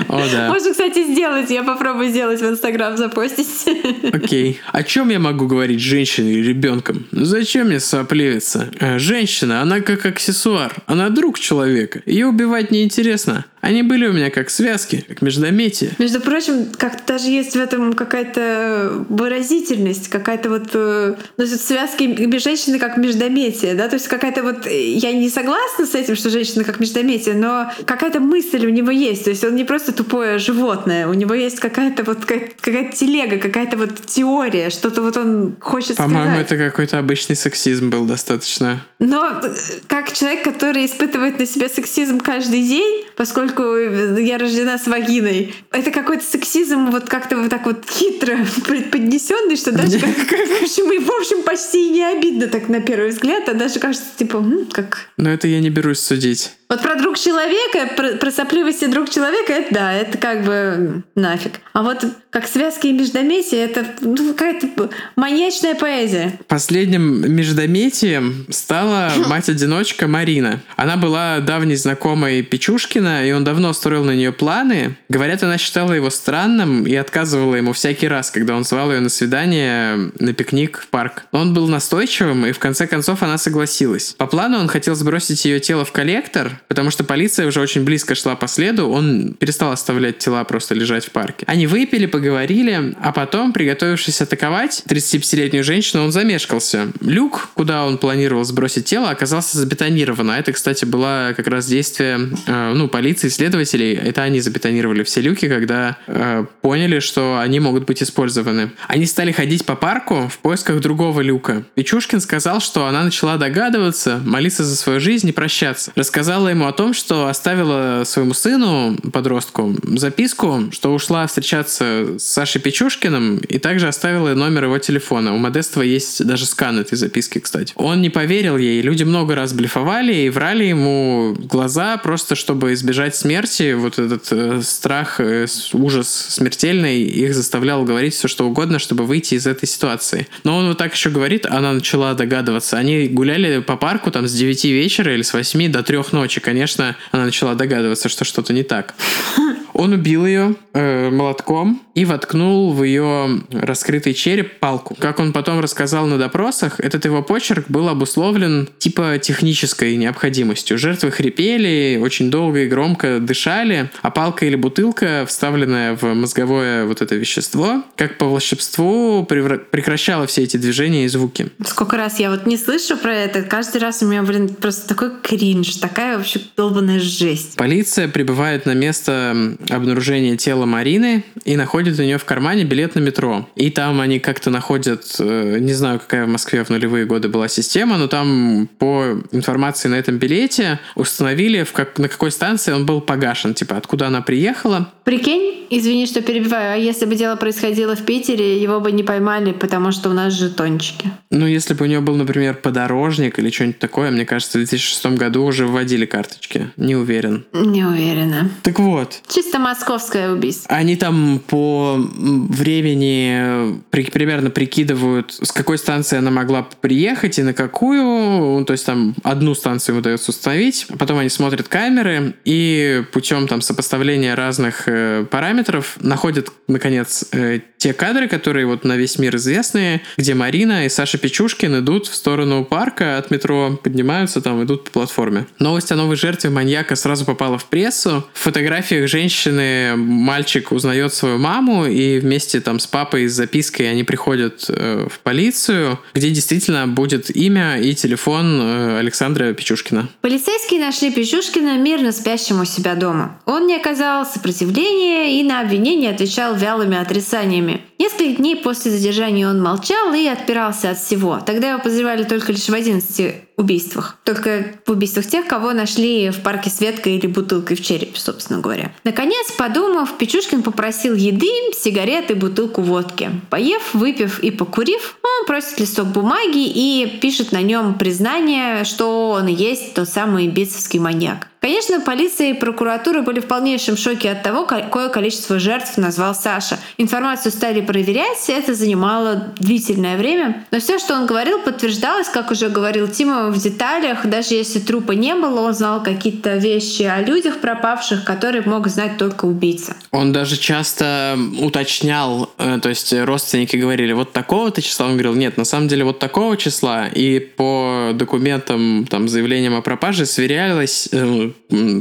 S1: О, да.
S2: Можно, кстати, сделать. Я попробую сделать в Инстаграм, запостить.
S1: Окей. О чем я могу говорить женщине или ребенком? Ну, зачем мне сопливиться? Э, женщина, она как аксессуар. Она друг человека. Ее убивать неинтересно. Они были у меня как связки, как междометия.
S2: Между прочим, как даже есть в этом какая-то выразительность, какая-то вот э, ну, связки женщины как междометия, да, то есть какая-то вот я не согласна с этим, что женщина как междометия, но какая-то мысль у него есть, то есть он не просто тупое животное, у него есть какая-то вот какая-то телега, какая-то вот теория, что-то вот он хочет
S1: По-моему,
S2: сказать.
S1: это какой-то обычный сексизм был достаточно.
S2: Но э, как человек, который испытывает на себе сексизм каждый день, поскольку поскольку я рождена с вагиной. Это какой-то сексизм вот как-то вот так вот хитро предподнесенный, что даже как, как, в общем, почти не обидно так на первый взгляд, а даже кажется, типа, как...
S1: Но это я не берусь судить.
S2: Вот про друг человека, про, про сопливости друг человека, это да, это как бы нафиг. А вот как связки и междометия, это ну, какая-то маньячная поэзия.
S1: Последним междометием стала мать-одиночка Марина. Она была давней знакомой Печушкина, и он давно строил на нее планы. Говорят, она считала его странным и отказывала ему всякий раз, когда он звал ее на свидание, на пикник в парк. Он был настойчивым, и в конце концов она согласилась. По плану он хотел сбросить ее тело в коллектор, потому что полиция уже очень близко шла по следу, он перестал оставлять тела просто лежать в парке. Они выпили, поговорили, а потом, приготовившись атаковать 35-летнюю женщину, он замешкался. Люк, куда он планировал сбросить тело, оказался забетонирован. А это, кстати, было как раз действие э, ну, полиции, следователей. Это они забетонировали все люки, когда э, поняли, что они могут быть использованы. Они стали ходить по парку в поисках другого люка. Печушкин сказал, что она начала догадываться, молиться за свою жизнь и прощаться. Рассказала ему о том, что оставила своему сыну, подростку, записку, что ушла встречаться с Сашей Печушкиным, и также оставила номер его телефона. У Модестова есть даже скан этой записки, кстати. Он не поверил ей, люди много раз блефовали и врали ему глаза, просто чтобы избежать смерти. Вот этот э, страх, э, ужас смертельный их заставлял говорить все, что угодно, чтобы выйти из этой ситуации. Но он вот так еще говорит, она начала догадываться. Они гуляли по парку там с 9 вечера или с 8 до 3 ночи, конечно, она начала догадываться, что что-то не так. Он убил ее э, молотком и воткнул в ее раскрытый череп палку. Как он потом рассказал на допросах, этот его почерк был обусловлен типа технической необходимостью. Жертвы хрипели, очень долго и громко дышали, а палка или бутылка, вставленная в мозговое вот это вещество, как по волшебству прекращала все эти движения и звуки.
S2: Сколько раз я вот не слышу про это, каждый раз у меня, блин, просто такой кринж, такая вообще долбанная жесть.
S1: Полиция прибывает на место обнаружения тела Марины и находит у нее в кармане билет на метро. И там они как-то находят, э, не знаю, какая в Москве в нулевые годы была система, но там по информации на этом билете установили, в как, на какой станции он был погашен, типа откуда она приехала.
S2: Прикинь, извини, что перебиваю, а если бы дело происходило в Питере, его бы не поймали, потому что у нас жетончики.
S1: Ну, если бы у него был, например, подорожник или что-нибудь такое, мне кажется, в 2006 году уже вводили карточки. Не уверен.
S2: Не уверена.
S1: Так вот.
S2: Чисто московское убийство.
S1: Они там по времени при, примерно прикидывают, с какой станции она могла приехать и на какую. То есть там одну станцию им удается установить. Потом они смотрят камеры и путем там сопоставления разных э, параметров находят, наконец, э, те кадры, которые вот на весь мир известные, где Марина и Саша Печушкин идут в сторону парка от метро, поднимаются там, идут по платформе. Новость о новой жертве маньяка сразу попала в прессу. В фотографиях женщины мальчик узнает свою маму, и вместе там с папой с запиской они приходят э, в полицию, где действительно будет имя и телефон э, Александра Печушкина.
S2: Полицейские нашли Печушкина мирно спящим у себя дома. Он не оказал сопротивления и на обвинение отвечал вялыми отрицаниями. Несколько дней после задержания он молчал и отпирался от всего. Тогда его подозревали только лишь в 11 убийствах. Только в убийствах тех, кого нашли в парке с веткой или бутылкой в черепе, собственно говоря. Наконец, подумав, Печушкин попросил еды, сигареты, бутылку водки. Поев, выпив и покурив, он просит листок бумаги и пишет на нем признание, что он и есть тот самый битцевский маньяк. Конечно, полиция и прокуратура были в полнейшем шоке от того, какое количество жертв назвал Саша. Информацию стали проверять, это занимало длительное время. Но все, что он говорил, подтверждалось, как уже говорил Тима, в деталях. Даже если трупа не было, он знал какие-то вещи о людях пропавших, которые мог знать только убийца.
S1: Он даже часто уточнял, э, то есть родственники говорили, вот такого-то числа. Он говорил, нет, на самом деле вот такого числа. И по документам, там, заявлениям о пропаже сверялось, э,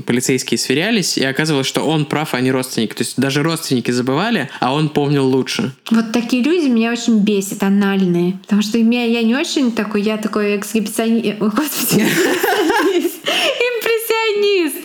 S1: полицейские сверялись, и оказывалось, что он прав, а не родственник. То есть даже родственники забывали, а он помнил лучше.
S2: Вот такие люди меня очень бесят, анальные. Потому что меня, я не очень такой, я такой эксгибиционист. Господи, импрессионист.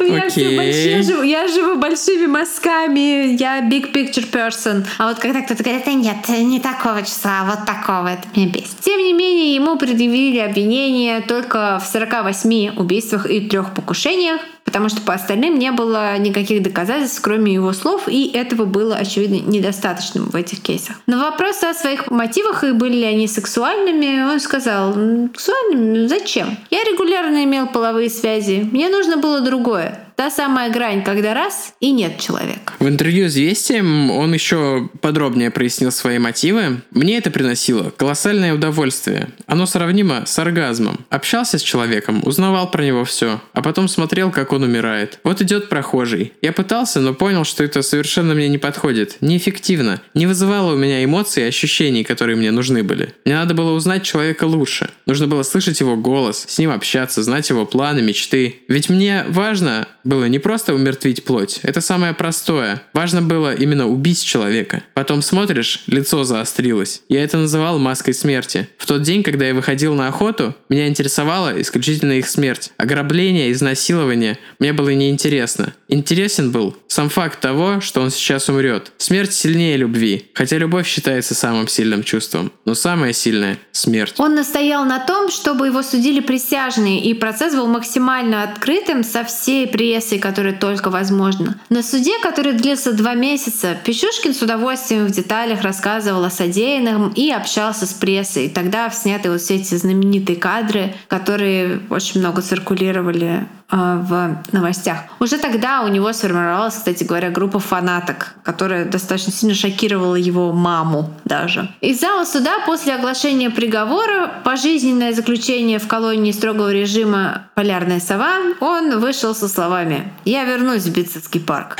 S2: Я, все большие, живу, я живу большими мазками, я big picture person. А вот когда кто-то говорит, да нет, не такого числа, а вот такого, это меня бесит. Тем не менее, ему предъявили обвинение только в 48 убийствах и трех покушениях, потому что по остальным не было никаких доказательств, кроме его слов, и этого было, очевидно, недостаточным в этих кейсах. На вопрос о своих мотивах и были ли они сексуальными, он сказал, сексуальными? Зачем? Я регулярно имел половые связи, мне нужно было другое. Та самая грань, когда раз и нет человека.
S1: В интервью с Вестием он еще подробнее прояснил свои мотивы. Мне это приносило колоссальное удовольствие. Оно сравнимо с оргазмом. Общался с человеком, узнавал про него все, а потом смотрел, как он умирает. Вот идет прохожий. Я пытался, но понял, что это совершенно мне не подходит. Неэффективно. Не вызывало у меня эмоций и ощущений, которые мне нужны были. Мне надо было узнать человека лучше. Нужно было слышать его голос, с ним общаться, знать его планы, мечты. Ведь мне важно было не просто умертвить плоть, это самое простое. Важно было именно убить человека. Потом смотришь, лицо заострилось. Я это называл маской смерти. В тот день, когда я выходил на охоту, меня интересовала исключительно их смерть. Ограбление, изнасилование мне было неинтересно. Интересен был сам факт того, что он сейчас умрет. Смерть сильнее любви, хотя любовь считается самым сильным чувством. Но самое сильное — смерть.
S2: Он настоял на том, чтобы его судили присяжные, и процесс был максимально открытым со всей при прессой, которая только возможно. На суде, который длился два месяца, Печушкин с удовольствием в деталях рассказывал о содеянном и общался с прессой. Тогда сняты вот все эти знаменитые кадры, которые очень много циркулировали в новостях. Уже тогда у него сформировалась, кстати говоря, группа фанаток, которая достаточно сильно шокировала его маму даже. Из зала суда после оглашения приговора пожизненное заключение в колонии строгого режима «Полярная сова» он вышел со словами «Я вернусь в Битцевский парк».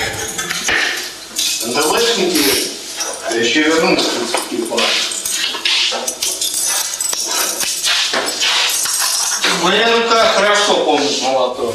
S3: Да больше интересно. А еще вернусь в Битцевский Моя рука хорошо помнит молоток.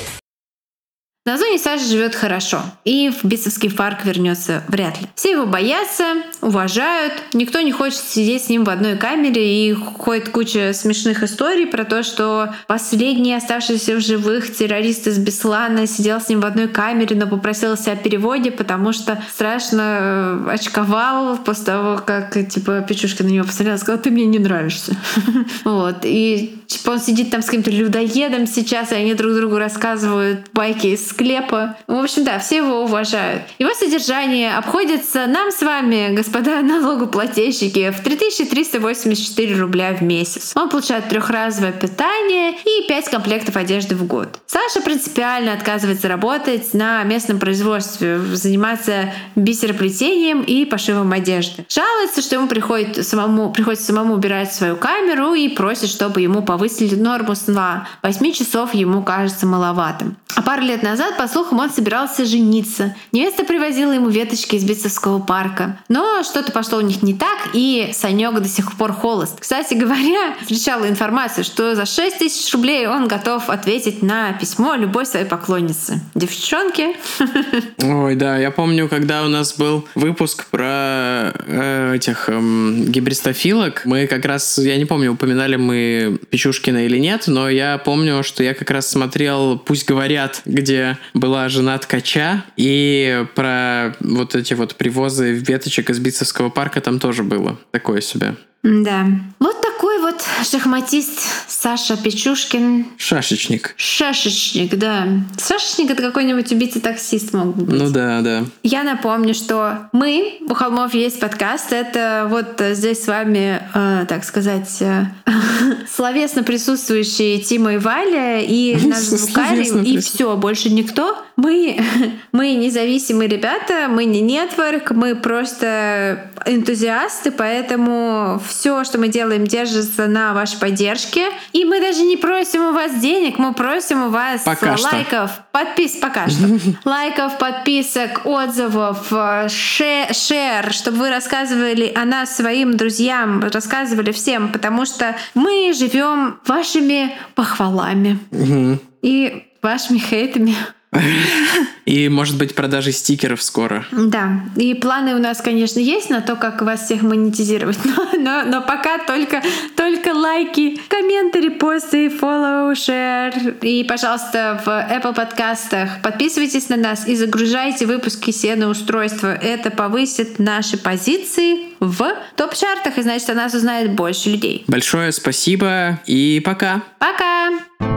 S2: На зоне Саша живет хорошо, и в Бисовский парк вернется вряд ли. Все его боятся, уважают, никто не хочет сидеть с ним в одной камере, и ходит куча смешных историй про то, что последний оставшийся в живых террорист из Беслана сидел с ним в одной камере, но попросился о переводе, потому что страшно э, очковал после того, как типа Печушка на него посмотрела и сказала, ты мне не нравишься. Вот. И типа он сидит там с каким-то людоедом сейчас, и они друг другу рассказывают байки из склепа. В общем, да, все его уважают. Его содержание обходится нам с вами, господа налогоплательщики, в 3384 рубля в месяц. Он получает трехразовое питание и 5 комплектов одежды в год. Саша принципиально отказывается работать на местном производстве, заниматься бисероплетением и пошивом одежды. Жалуется, что ему приходит самому, приходится самому убирать свою камеру и просит, чтобы ему повысили норму сна. 8 часов ему кажется маловатым. А пару лет назад, по слухам, он собирался жениться. Невеста привозила ему веточки из Битцевского парка. Но что-то пошло у них не так, и Санек до сих пор холост. Кстати говоря, встречала информацию, что за 6 тысяч рублей он готов ответить на письмо любой своей поклонницы. Девчонки.
S1: Ой, да, я помню, когда у нас был выпуск про э, этих э, гибристофилок, мы как раз, я не помню, упоминали мы Печушкина или нет, но я помню, что я как раз смотрел «Пусть говорят», где была жена ткача, и про вот эти вот привозы веточек из Битцевского парка там тоже было такое себе.
S2: Да. Вот вот шахматист Саша Печушкин.
S1: Шашечник.
S2: Шашечник, да. Шашечник — это какой-нибудь убийца-таксист мог бы быть.
S1: Ну да, да.
S2: Я напомню, что мы, у холмов есть подкаст. Это вот здесь с вами, э, так сказать, э, словесно присутствующие Тима и Валя, и наш звукарь, и все, больше никто. Мы, мы независимые ребята, мы не нетворк, мы просто энтузиасты, поэтому все, что мы делаем, держится на вашей поддержке. И мы даже не просим у вас денег, мы просим у вас
S1: Пока что.
S2: лайков, подпис, пока что. Лайков, подписок, отзывов, э, ше- шер, чтобы вы рассказывали о нас своим друзьям, рассказывали всем, потому что мы живем вашими похвалами и вашими хейтами.
S1: И, может быть, продажи стикеров скоро.
S2: Да, и планы у нас, конечно, есть на то, как вас всех монетизировать, но, но, но пока только, только лайки, комменты, репосты, follow, share. И, пожалуйста, в Apple подкастах подписывайтесь на нас и загружайте выпуски все на устройство. Это повысит наши позиции в топ-чартах, и значит, о нас узнает больше людей.
S1: Большое спасибо и пока.
S2: Пока!